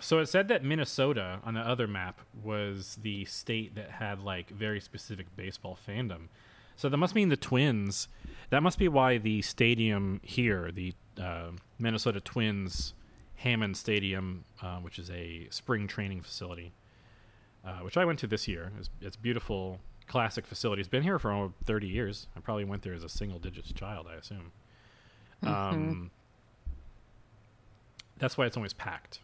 so it said that Minnesota on the other map was the state that had like very specific baseball fandom. So that must mean the Twins. That must be why the stadium here, the uh, Minnesota Twins Hammond Stadium, uh, which is a spring training facility, uh, which I went to this year. It's, it's beautiful, classic facility. It's been here for over 30 years. I probably went there as a single digits child, I assume. Um, that's why it's always packed,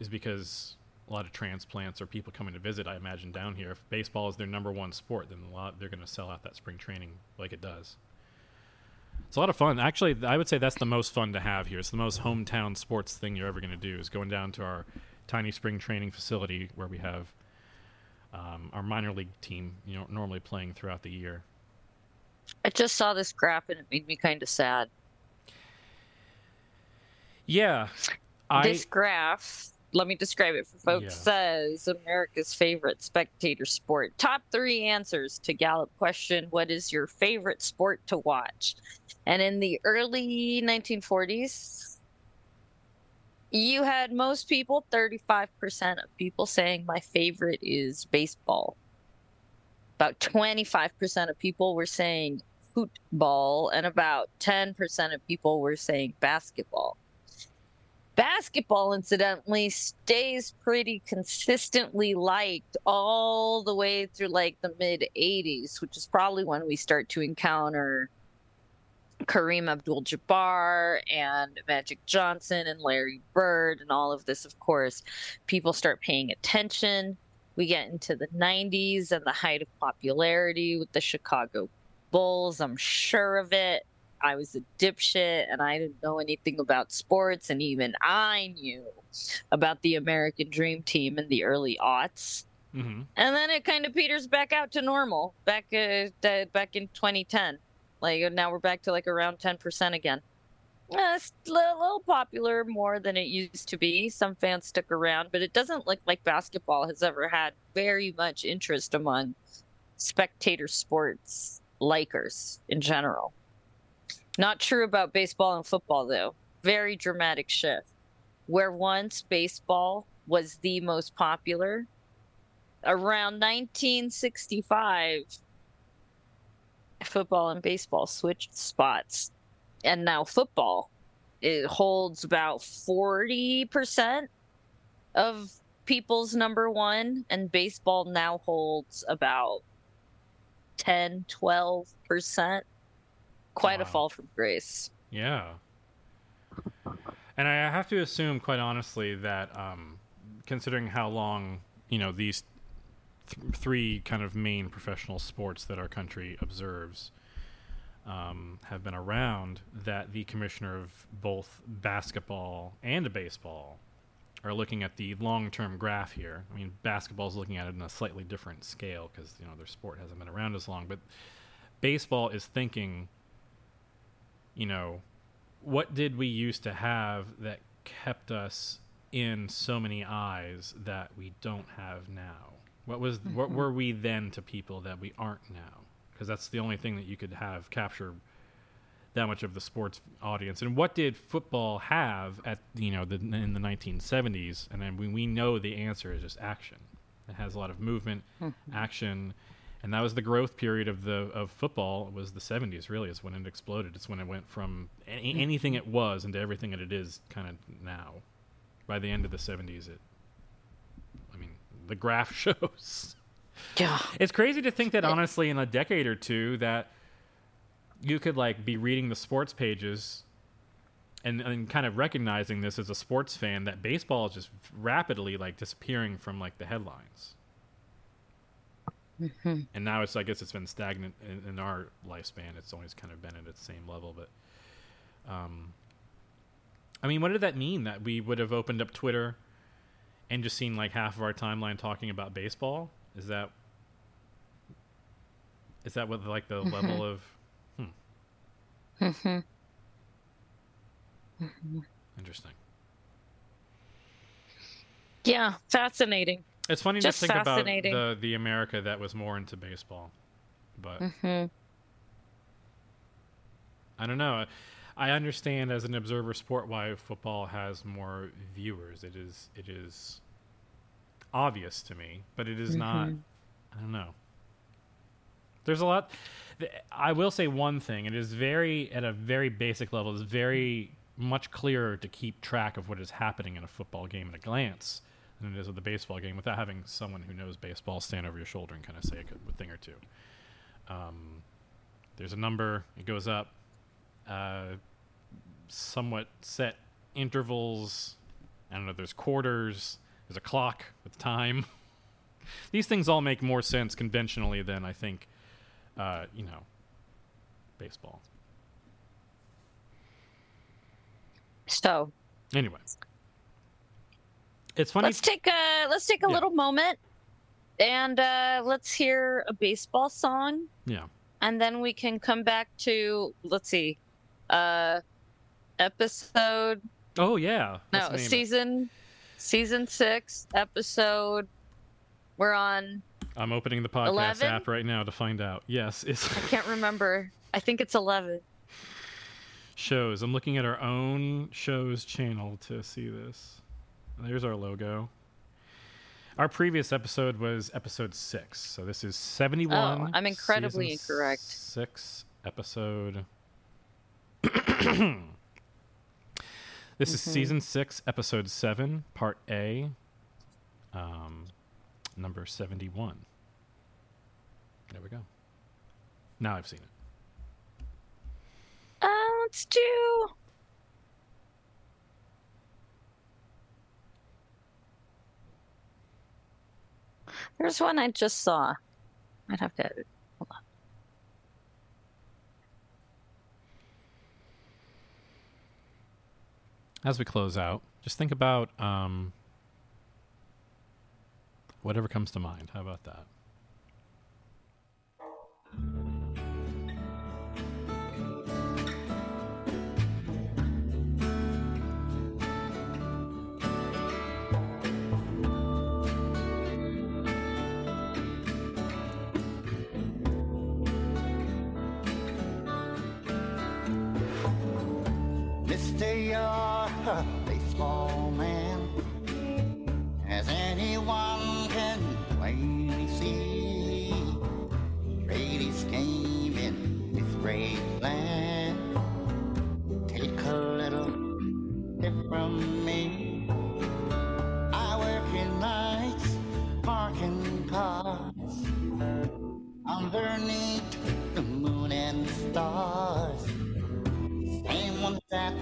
is because a lot of transplants or people coming to visit. I imagine down here, if baseball is their number one sport, then a lot they're going to sell out that spring training like it does. It's a lot of fun. Actually, I would say that's the most fun to have here. It's the most hometown sports thing you're ever going to do is going down to our tiny spring training facility where we have um, our minor league team, you know, normally playing throughout the year. I just saw this graph and it made me kind of sad. Yeah, I this graph, let me describe it for folks, Yeah. says America's favorite spectator sport. Top three answers to Gallup question What is your favorite sport to watch? And in the early 1940s, you had most people, 35% of people, saying, My favorite is baseball. About 25% of people were saying football, and about 10% of people were saying basketball. Basketball, incidentally, stays pretty consistently liked all the way through like the mid 80s, which is probably when we start to encounter Kareem Abdul Jabbar and Magic Johnson and Larry Bird and all of this, of course. People start paying attention. We get into the 90s and the height of popularity with the Chicago Bulls. I'm sure of it. I was a dipshit and I didn't know anything about sports, and even I knew about the American Dream Team in the early aughts. hmm And then it kind of peters back out to normal back uh, back in 2010. Like now we're back to like around 10% again. Uh, it's a little, little popular more than it used to be. Some fans stick around, but it doesn't look like basketball has ever had very much interest among spectator sports likers in general. Not true about baseball and football, though. Very dramatic shift. Where once baseball was the most popular, around 1965, football and baseball switched spots. And now football it holds about 40% of people's number one, and baseball now holds about 10, 12%. Quite a fall from grace. Yeah. And I have to assume, quite honestly, that um, considering how long you know these th- three kind of main professional sports that our country observes um, have been around, that the commissioner of both basketball and baseball are looking at the long-term graph here. I mean, basketball is looking at it in a slightly different scale because you know their sport hasn't been around as long, but baseball is thinking you know, what did we used to have that kept us in so many eyes that we don't have now? What was what mm-hmm. were we then to people that we aren't now? Because that's the only thing that you could have capture that much of the sports audience. And what did football have at you know the, in the 1970s? And then we, we know the answer is just action. It has a lot of movement, hmm. action, and that was the growth period of the of football. Was the 70s really? Is when it exploded. It's when it went from any, anything it was into everything that it is kind of now. By the end of the 70s, it. I mean, the graph (laughs) shows. Yeah. It's crazy to think that honestly, in a decade or two, that you could like be reading the sports pages and and kind of recognizing this as a sports fan that baseball is just rapidly like disappearing from like the headlines. Mm-hmm. And now it's I guess it's been stagnant in, in our lifespan. It's always kind of been at its same level, but um, I mean, what did that mean that we would have opened up Twitter and just seen like half of our timeline talking about baseball? Is that is that what like the Mhm. level of hmm, Mm-hmm. Mm-hmm. interesting? Yeah, fascinating. It's funny Just to think about the the America that was more into baseball, but Mm-hmm. I don't know. I understand as an observer sport why football has more viewers. It is it is obvious to me, but it is not. Mhm. I don't know. There's a lot. I will say one thing. It is very at a very basic level. It's very much clearer to keep track of what is happening in a football game at a glance than it is with a baseball game without having someone who knows baseball stand over your shoulder and kind of say a good- thing or two. Um, there's a number. It goes up. Uh, somewhat set intervals. I don't know. There's quarters. There's a clock with time. (laughs) These things all make more sense conventionally than I think, uh, you know, baseball. So Anyway, it's funny. let's take a let's take a Yeah. little moment and uh, let's hear a baseball song, yeah. and then we can come back to let's see, uh, episode Oh yeah. That's no season season six episode. We're on. I'm opening the podcast 11? app right now to find out. Yes, it's I can't (laughs) remember. I think it's eleven. shows. I'm looking at our own shows channel to see this. There's our logo. Our previous episode was episode six, so this is 71. Oh, I'm incredibly incorrect. Six episode. (clears throat) this is Mhm. season six, episode seven, part A, um, number 71. There we go. Now I've seen it. Uh, let's do. There's one I just saw. I'd have to. Hold on. as we close out, just think about um, whatever comes to mind. How about that? Mr. You're a (laughs) baseball man, as anyone can plainly see. Brady's game in this great land. Take a little tip from me. I work in nights, parking cars, underneath the moon and stars same ones that